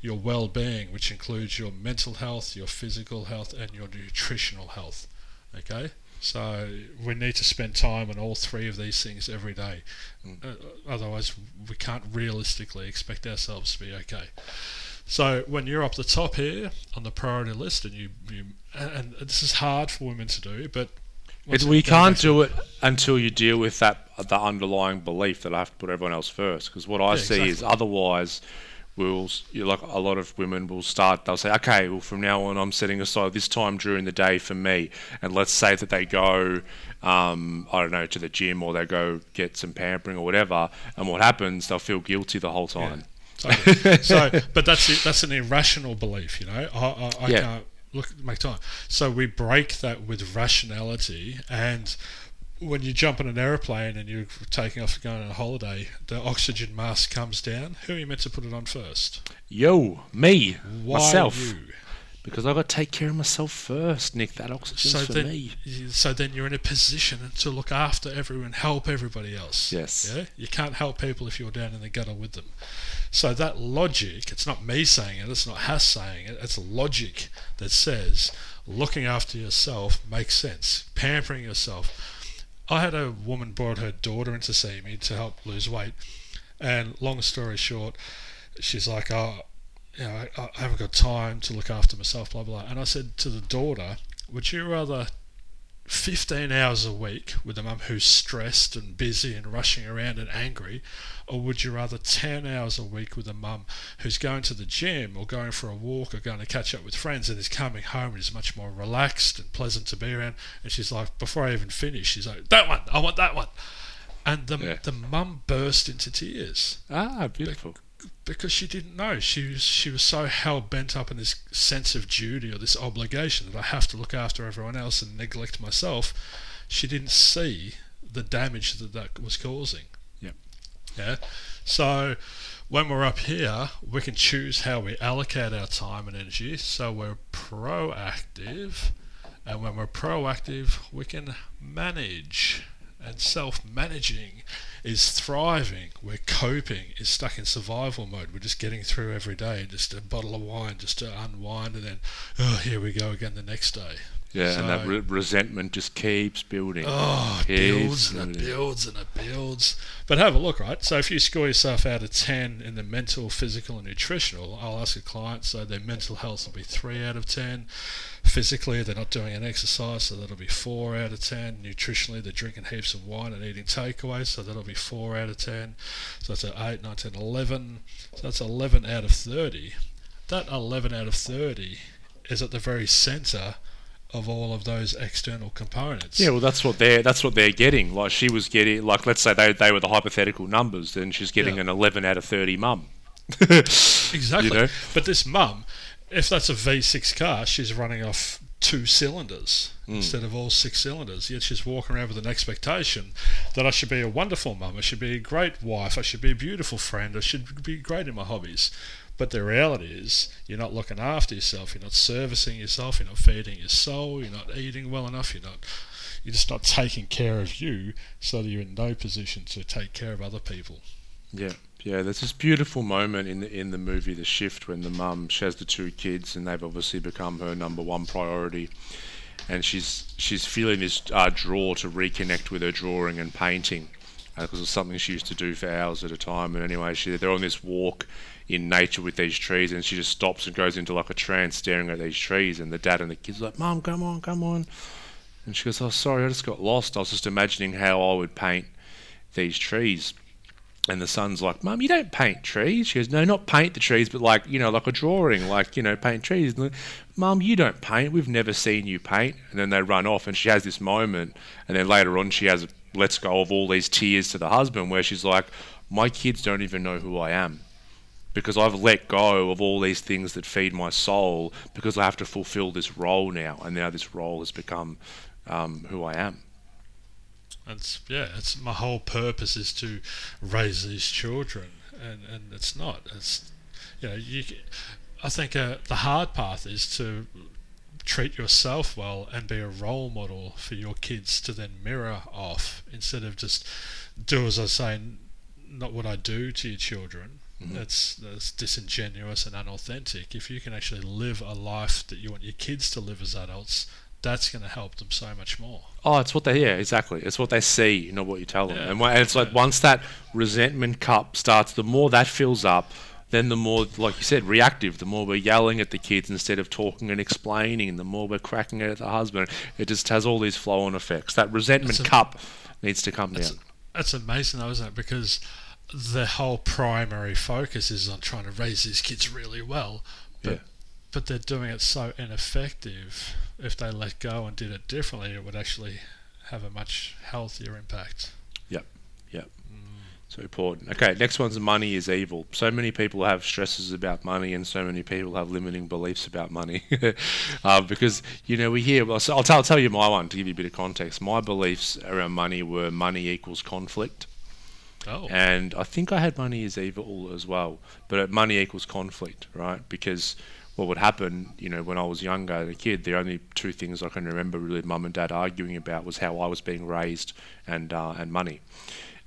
B: your well-being, which includes your mental health, your physical health, and your nutritional health. Okay, so we need to spend time on all three of these things every day.
A: Mm.
B: Uh, otherwise, we can't realistically expect ourselves to be okay. So when you're up the top here on the priority list, and you, you and this is hard for women to do, but
A: It's,
B: going
A: can't do it until you deal with that the underlying belief that I have to put everyone else first. Because what I
B: Yeah,
A: see is otherwise, we'll s- you like a lot of women will start. They'll say, okay, well from now on, I'm setting aside this time during the day for me. And let's say that they go, um, I don't know, to the gym or they go get some pampering or whatever. And what happens? They'll feel guilty the whole time.
B: Totally. so, but that's that's an irrational belief, you know. I, I, I
A: Yeah.
B: can't look make time. So we break that with rationality, and when you jump on an aeroplane and you're taking off and going on a holiday, the oxygen mask comes down. Who are you meant to put it on first?
A: Yo, me,
B: Why
A: myself.
B: you?
A: Because I've got to take care of myself first, Nick. That oxygen's
B: So
A: for
B: then,
A: me.
B: so then you're in a position to look after everyone, help everybody else.
A: Yes.
B: Yeah. You can't help people if you're down in the gutter with them. So that logic, it's not me saying it, it's not Haas saying it, it's logic that says looking after yourself makes sense. Pampering yourself. I had a woman brought her daughter in to see me to help lose weight, and long story short, she's like, "Oh, you know, I, I haven't got time to look after myself." Blah blah. And I said to the daughter, "Would you rather 15 hours a week with a mum who's stressed and busy and rushing around and angry, or would you rather 10 hours a week with a mum who's going to the gym or going for a walk or going to catch up with friends and is coming home and is much more relaxed and pleasant to be around? And she's like, before I even finish, she's like, that one, I want that one. And the,
A: Yeah.
B: the mum burst into tears
A: Ah, beautiful.
B: Because she didn't know. She was she was so hell bent up in this sense of duty or this obligation that I have to look after everyone else and neglect myself. She didn't see the damage that that was causing.
A: Yep.
B: Yeah. So when we're up here, we can choose how we allocate our time and energy. So we're proactive, and when we're proactive, we can manage. And self-managing is thriving. We're coping. Is stuck in survival mode. We're just getting through every day. Just a bottle of wine, just to unwind, and then oh, here we go again the next day.
A: Yeah, and that re- resentment just keeps building.
B: Oh, it builds and it builds and it builds. But have a look, right? So if you score yourself out of 10 in the mental, physical, and nutritional, I'll ask a client, so their mental health will be 3 out of 10. Physically, they're not doing an exercise, so that'll be 4 out of 10. Nutritionally, they're drinking heaps of wine and eating takeaways, so that'll be 4 out of 10. So that's an 8, 9, 10, 11. So that's 11 out of 30. That 11 out of 30 is at the very centre of all of those external components.
A: Yeah, well, that's what they're that's what they're getting. Like she was getting, like let's say they they were the hypothetical numbers, then she's getting
B: Yeah.
A: an eleven out of thirty mum.
B: Exactly.
A: You know?
B: But this mum, if that's a V6 car, she's running off two cylinders
A: Hmm.
B: instead of all six cylinders. Yet she's walking around with an expectation that I should be a wonderful mum, I should be a great wife, I should be a beautiful friend, I should be great in my hobbies. But the reality is, you're not looking after yourself. You're not servicing yourself. You're not feeding your soul. You're not eating well enough. You're not. You're just not taking care of you, so that you're in no position to take care of other people.
A: Yeah, yeah. There's this beautiful moment in the in the movie The Shift when the mum she has the two kids and they've obviously become her number one priority, and she's she's feeling this uh, draw to reconnect with her drawing and painting, because it's something she used to do for hours at a time. And anyway, she they're on this walk in nature with these trees, and she just stops and goes into like a trance, staring at these trees. And the dad and the kids are like, "Mum, come on, come on." And she goes, "Oh, sorry, I just got lost. I was just imagining how I would paint these trees." And the son's like, Mum, you don't paint trees. She goes, No, not paint the trees, but like, you know, like a drawing, like, you know, paint trees. Mum, you don't paint. We've never seen you paint. And then they run off, and she has this moment. And then later on, she has lets go of all these tears to the husband, where she's like, My kids don't even know who I am. Because I've let go of all these things that feed my soul because I have to fulfill this role now. And now this role has become um, who I am.
B: It's yeah, it's my whole purpose is to raise these children, and and it's not. It's you know you. I think uh, the hard path is to treat yourself well and be a role model for your kids to then mirror off instead of just do as I say, not what I do to your children. That's that's disingenuous and unauthentic. If you can actually live a life that you want your kids to live as adults, that's going to help them so much more.
A: Oh, it's what they yeah, exactly. It's what they see, not what you tell them.
B: Yeah.
A: And, when- and it's like once that resentment cup starts, the more that fills up, then the more, like you said, reactive. The more we're yelling at the kids instead of talking and explaining. The more we're cracking it at the husband. It just has all these flow-on effects. That resentment
B: a-
A: cup needs to come
B: That's,
A: down.
B: that's amazing, though, isn't it? Because the whole primary focus is on trying to raise these kids really well, but
A: Yeah.
B: But they're doing it so ineffective. If they let go and did it differently, it would actually have a much healthier impact. Yep, yep. Mm.
A: So important. Okay, next one's money is evil. So many people have stresses about money, and so many people have limiting beliefs about money. uh, because you know we hear. Well, so I'll tell, I'll tell you my one to give you a bit of context. My beliefs around money were money equals conflict,
B: Oh,
A: and I think I had money is evil as well. But money equals conflict, right? Because what would happen, you know, when I was younger, as a kid, the only two things I can remember really mum and dad arguing about was how I was being raised and uh, and money.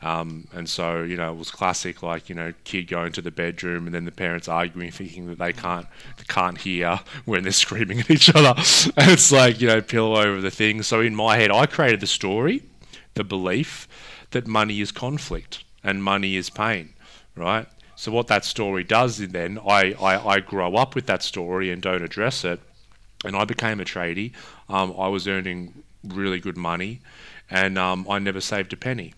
A: Um, and so, you know, it was classic, like, you know, kid going to the bedroom and then the parents arguing, thinking that they can't can't hear when they're screaming at each other. And it's like, you know, pillow over the thing. So in my head, I created the story, the belief that money is conflict and money is pain, right? So what that story does is then I, I, I grow up with that story and don't address it. And I became a tradie. Um, I was earning really good money and um, I never saved a penny.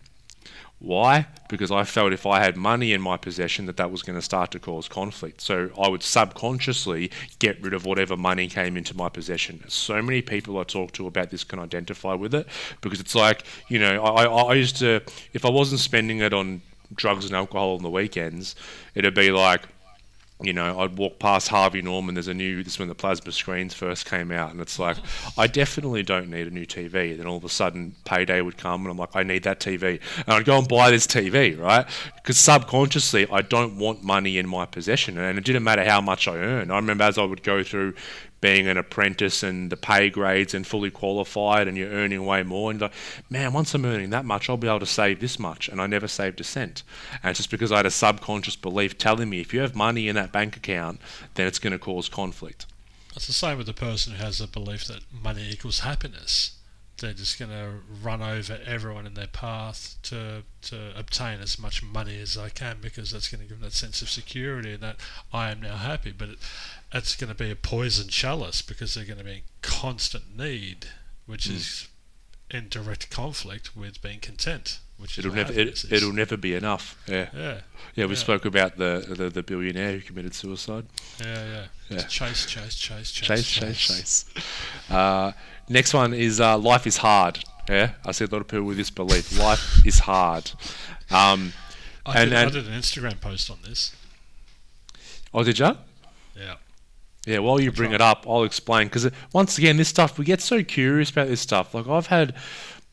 A: Why? Because I felt if I had money in my possession that that was going to start to cause conflict. So I would subconsciously get rid of whatever money came into my possession. So many people I talk to about this can identify with it because it's like, you know, I, I used to, if I wasn't spending it on drugs and alcohol on the weekends, it'd be like, you know, I'd walk past Harvey Norman. There's a new. This is when the plasma screens first came out, and it's like, I definitely don't need a new TV. Then all of a sudden, payday would come, and I'm like, I need that TV, and I'd go and buy this TV, right? Because subconsciously, I don't want money in my possession, and it didn't matter how much I earned. I remember as I would go through being an apprentice and the pay grades and fully qualified and you're earning way more and like, man, once I'm earning that much, I'll be able to save this much. And I never saved a cent. And it's just because I had a subconscious belief telling me if you have money in that bank account, then it's going to cause conflict.
B: It's the same with the person who has a belief that money equals happiness. They're just going to run over everyone in their path to to obtain as much money as they can because that's going to give them that sense of security and that I am now happy. But it, it's going to be a poison chalice because they're going to be in constant need, which mm. is in direct conflict with being content. Which
A: it'll never it, will never be enough. Yeah,
B: yeah,
A: yeah. We yeah. spoke about the, the, the billionaire who committed suicide.
B: Yeah, yeah. yeah. Chase, chase, chase, chase,
A: chase, chase, chase. Uh, next one is uh, life is hard. Yeah, I see a lot of people with this belief. Life is hard. Um,
B: I, and, did, and, I did an Instagram post on this.
A: Oh, did you?
B: Yeah.
A: Yeah, while you bring it up, I'll explain because once again, this stuff we get so curious about this stuff. Like I've had,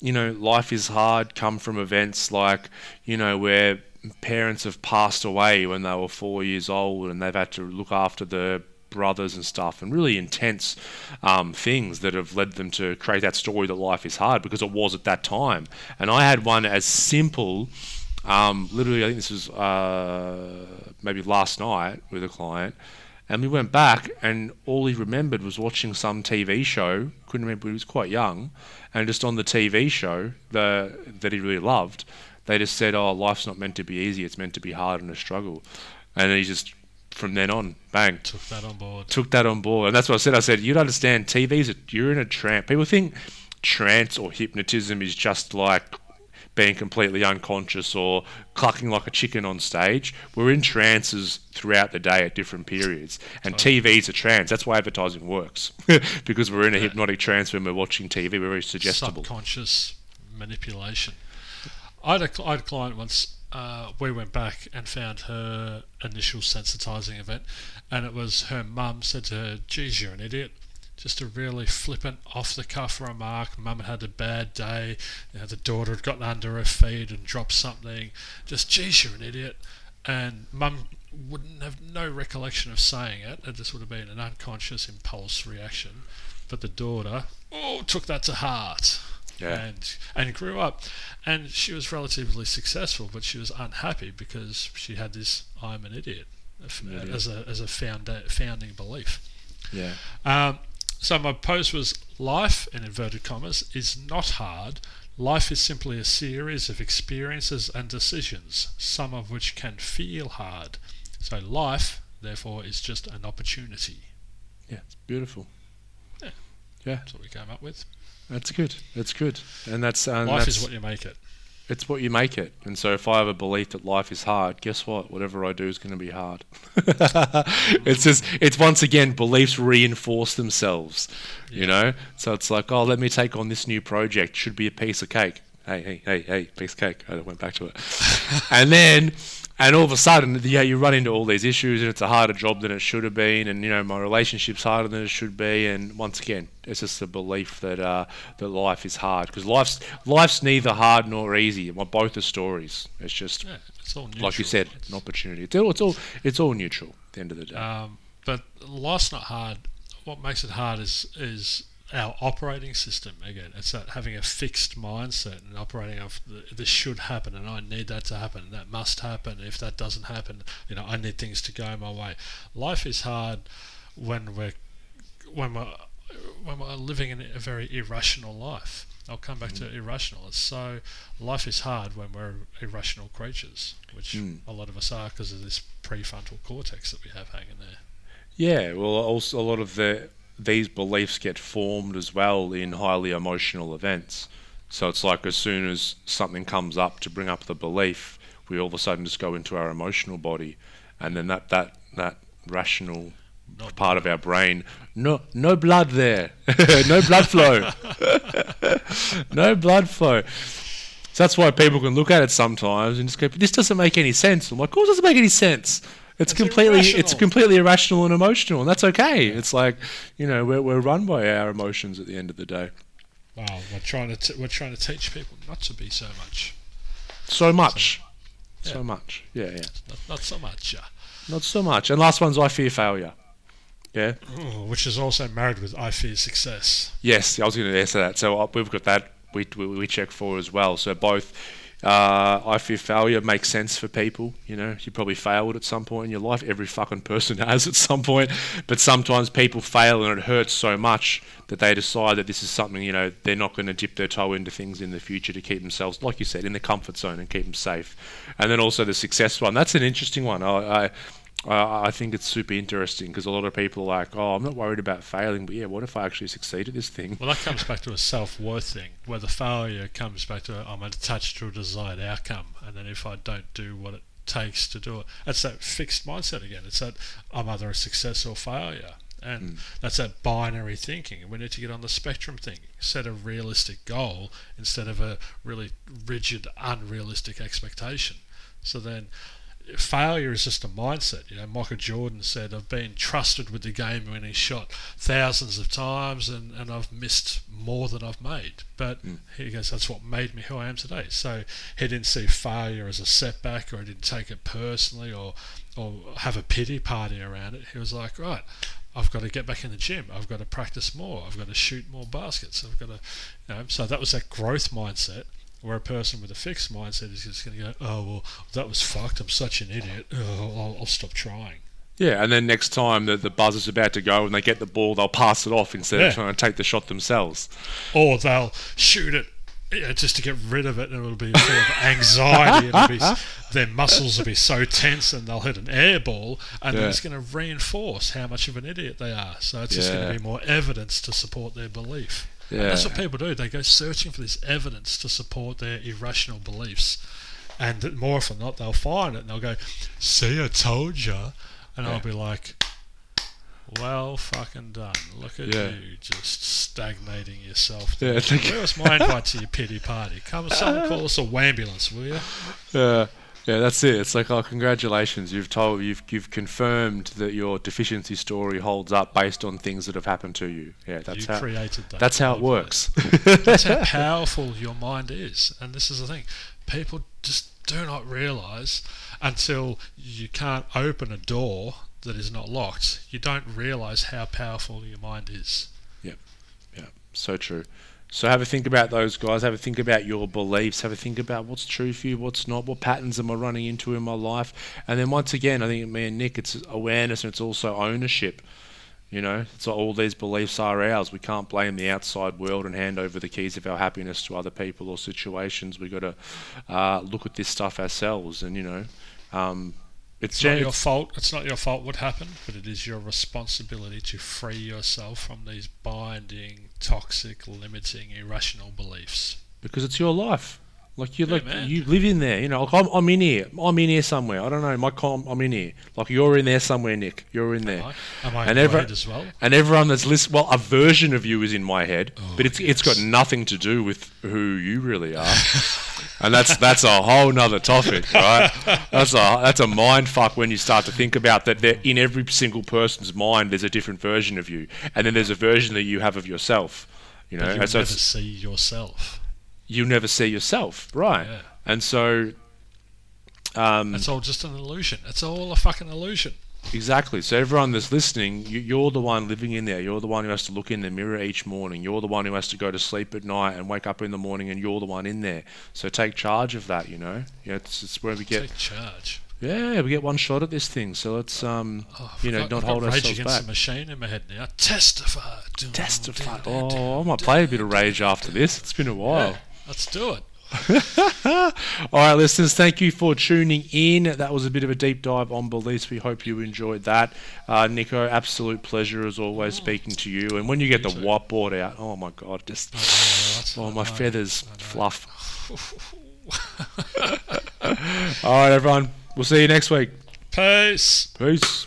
A: you know, life is hard come from events like, you know, where parents have passed away when they were four years old and they've had to look after the brothers and stuff, and really intense um, things that have led them to create that story that life is hard because it was at that time. And I had one as simple. Um, literally, I think this was uh, maybe last night with a client and we went back, and all he remembered was watching some TV show. Couldn't remember, he was quite young. And just on the TV show the, that he really loved, they just said, Oh, life's not meant to be easy, it's meant to be hard and a struggle. And he just, from then on, bang.
B: Took that on board.
A: Took that on board. And that's what I said. I said, You'd understand, TV's, a, you're in a trance. People think trance or hypnotism is just like being completely unconscious or clucking like a chicken on stage. We're in trances throughout the day at different periods. And TV's a trance. That's why advertising works. because we're in a hypnotic trance when we're watching TV. We're very suggestible.
B: Subconscious manipulation. I had a, I had a client once. Uh, we went back and found her initial sensitizing event, and it was her mum said to her, "Geez, you're an idiot." just a really flippant, off the cuff remark. Mum had had a bad day. You know, the daughter had gotten under her feet and dropped something. Just, geez, you're an idiot. And mum wouldn't have no recollection of saying it. It just would have been an unconscious impulse reaction. But the daughter, oh, took that to heart.
A: Yeah.
B: And and grew up, and she was relatively successful, but she was unhappy because she had this "I'm an idiot" as a as a found, founding belief.
A: Yeah.
B: Um, so my post was life, in inverted commas, is not hard. Life is simply a series of experiences and decisions, some of which can feel hard. So life, therefore, is just an opportunity.
A: Yeah, it's beautiful.
B: Yeah.
A: Yeah.
B: That's what we came up with.
A: That's good. That's good. And that's
B: and
A: life
B: that's, is what you make it
A: it's what you make it. And so if I have a belief that life is hard, guess what? Whatever I do is going to be hard. it's just, it's once again, beliefs reinforce themselves, yeah. you know? So it's like, oh, let me take on this new project. Should be a piece of cake. Hey, hey, hey, hey, piece of cake. I went back to it. and then and all of a sudden, yeah, you run into all these issues, and it's a harder job than it should have been, and you know my relationship's harder than it should be, and once again, it's just a belief that uh, that life is hard because life's life's neither hard nor easy. Well, both are stories. It's just
B: yeah, it's all
A: like you said, it's an opportunity. It's all it's all it's all neutral at the end of the day.
B: Um, but life's not hard. What makes it hard is is our operating system again. It's that having a fixed mindset and operating off the, this should happen, and I need that to happen, that must happen. If that doesn't happen, you know, I need things to go my way. Life is hard when we're when we're when we're living in a very irrational life. I'll come back to irrational. It's so life is hard when we're irrational creatures, which
A: Mm.
B: a lot of us are because of this prefrontal cortex that we have hanging there.
A: Yeah, well, also a lot of the these beliefs get formed as well in highly emotional events. So it's like as soon as something comes up to bring up the belief, we all of a sudden just go into our emotional body, and then that that that rational
B: Not
A: part of our brain, no no blood there, no blood flow, no blood flow. So that's why people can look at it sometimes and just go, "This doesn't make any sense." I'm like, "Of course, it doesn't make any sense." It's,
B: It's
A: completely, it's
B: irrational.
A: completely irrational and emotional, and that's okay. It's like, you know, we're, we're run by our emotions at the end of the day.
B: Wow, we're trying to t- we're trying to teach people not to be so much,
A: So much,
B: yeah.
A: so much, yeah, yeah,
B: not, not so much. Uh,
A: not so much. And last one's I fear failure. Yeah.
B: oh, which is also married with I fear success.
A: Yes, I was going to answer that. So uh, we've got that we, we, we check for as well. So both uh, I fear failure makes sense for people. You know, you probably failed at some point in your life. Every fucking person has at some point. But sometimes people fail and it hurts so much that they decide that this is something, you know, they're not going to dip their toe into things in the future to keep themselves, like you said, in the comfort zone and keep them safe. And then also the success one. That's an interesting one. I, I uh, I think it's super interesting because a lot of people are like, oh, I'm not worried about failing, but yeah, what if I actually succeed at this thing?
B: Well, that comes back to a self worth thing, where the failure comes back to I'm attached to a desired outcome, and then if I don't do what it takes to do it, that's that fixed mindset again. It's that I'm either a success or failure, and that's that binary thinking. We need to get on the spectrum thing. set a realistic goal instead of a really rigid, unrealistic expectation. So then. Failure is just a mindset. You know, Michael Jordan said, "I've been trusted with the game when winning shot thousands of times, and, and I've missed more than I've made." But hmm. he goes, "That's what made me who I am today." So he didn't see failure as a setback, or he didn't take it personally, or or have a pity party around it. He was like, "Right, I've got to get back in the gym. I've got to practice more. I've got to shoot more baskets. I've got to, you know." So that was that growth mindset. Where a person with a fixed mindset is just going to go, oh well, that was fucked. I'm such an idiot. Oh, I'll, I'll stop trying.
A: Yeah, and then next time the, the buzzer's about to go and they get the ball, they'll pass it off instead
B: Yeah.
A: of trying to take the shot themselves.
B: Or they'll shoot it yeah, just to get rid of it, and it'll be full of anxiety. It'll be, their muscles will be so tense, and they'll hit an air ball, and then
A: Yeah.
B: it's going to reinforce how much of an idiot they are. So it's just going to be more evidence to support their belief. And that's what people do. They go searching for this evidence to support their irrational beliefs. And more often than not, they'll find it and they'll go, See, I told you. And I'll be like, Well, fucking done. Look at
A: Yeah.
B: you just stagnating yourself.
A: Yeah,
B: there.
A: it's like-
B: Where was my invite to your pity party? Come, someone call us a ambulance, will you?
A: Yeah, yeah, that's it. It's like, oh, congratulations! You've told, you've you've confirmed that your deficiency story holds up based on things that have happened to you. Yeah, that's
B: you
A: how.
B: created that.
A: That's how it works.
B: That's how powerful your mind is. And this is the thing people just do not realize until you can't open a door that is not locked, you don't realize how powerful your mind is.
A: Yeah, so true. So have a think about those guys. Have a think about your beliefs. Have a think about what's true for you, what's not. What patterns am I running into in my life? And then once again, I think me and Nick, it's awareness and it's also ownership. You know, so all these beliefs are ours. We can't blame the outside world and hand over the keys of our happiness to other people or situations. We've got to uh, look at this stuff ourselves, and you know, um, it's,
B: It's not
A: gen-
B: your
A: it's-
B: fault. It's not your fault what happened, but it is your responsibility to free yourself from these binding, toxic, limiting, irrational beliefs.
A: because it's your life. Like you,
B: Yeah,
A: like
B: man.
A: you live in there. You know, like I'm, I'm in here. I'm in here somewhere. I don't know. My com, I'm in here. Like you're in there somewhere, Nick. You're in there.
B: Am I, am I
A: And
B: in
A: every-
B: as well?
A: And everyone that's listening, well, a version of you is in my head,
B: Oh,
A: but it's it's got nothing to do with who you really are. and that's that's a whole nother topic, right? That's a that's a mind fuck when you start to think about that. There, in every single person's mind, there's a different version of you, and then there's a version that you have of yourself. You know,
B: But you
A: so
B: never see yourself.
A: You never see yourself, right?
B: Yeah.
A: And so, um,
B: It's all just an illusion. It's all a fucking illusion.
A: Exactly. So everyone that's listening, you, you're the one living in there. You're the one who has to look in the mirror each morning. You're the one who has to go to sleep at night and wake up in the morning, and you're the one in there. So take charge of that. You know, yeah, it's, it's where we get
B: Take charge.
A: yeah we get one shot at this thing. So let's um
B: Oh,
A: you know not hold ourselves
B: Against
A: back.
B: the Machine in my head now. Testify.
A: Testify. Oh, I might play a bit of Rage after this. It's been a while.
B: Let's do it.
A: All right, listeners, thank you for tuning in. That was a bit of a deep dive on beliefs. We hope you enjoyed that. Uh, Nico, absolute pleasure as always speaking to you. And when you get the
B: too.
A: whiteboard out, oh my God, just
B: Right,
A: oh, my
B: know.
A: feathers fluff. All right, everyone, we'll see you next week.
B: Peace.
A: Peace.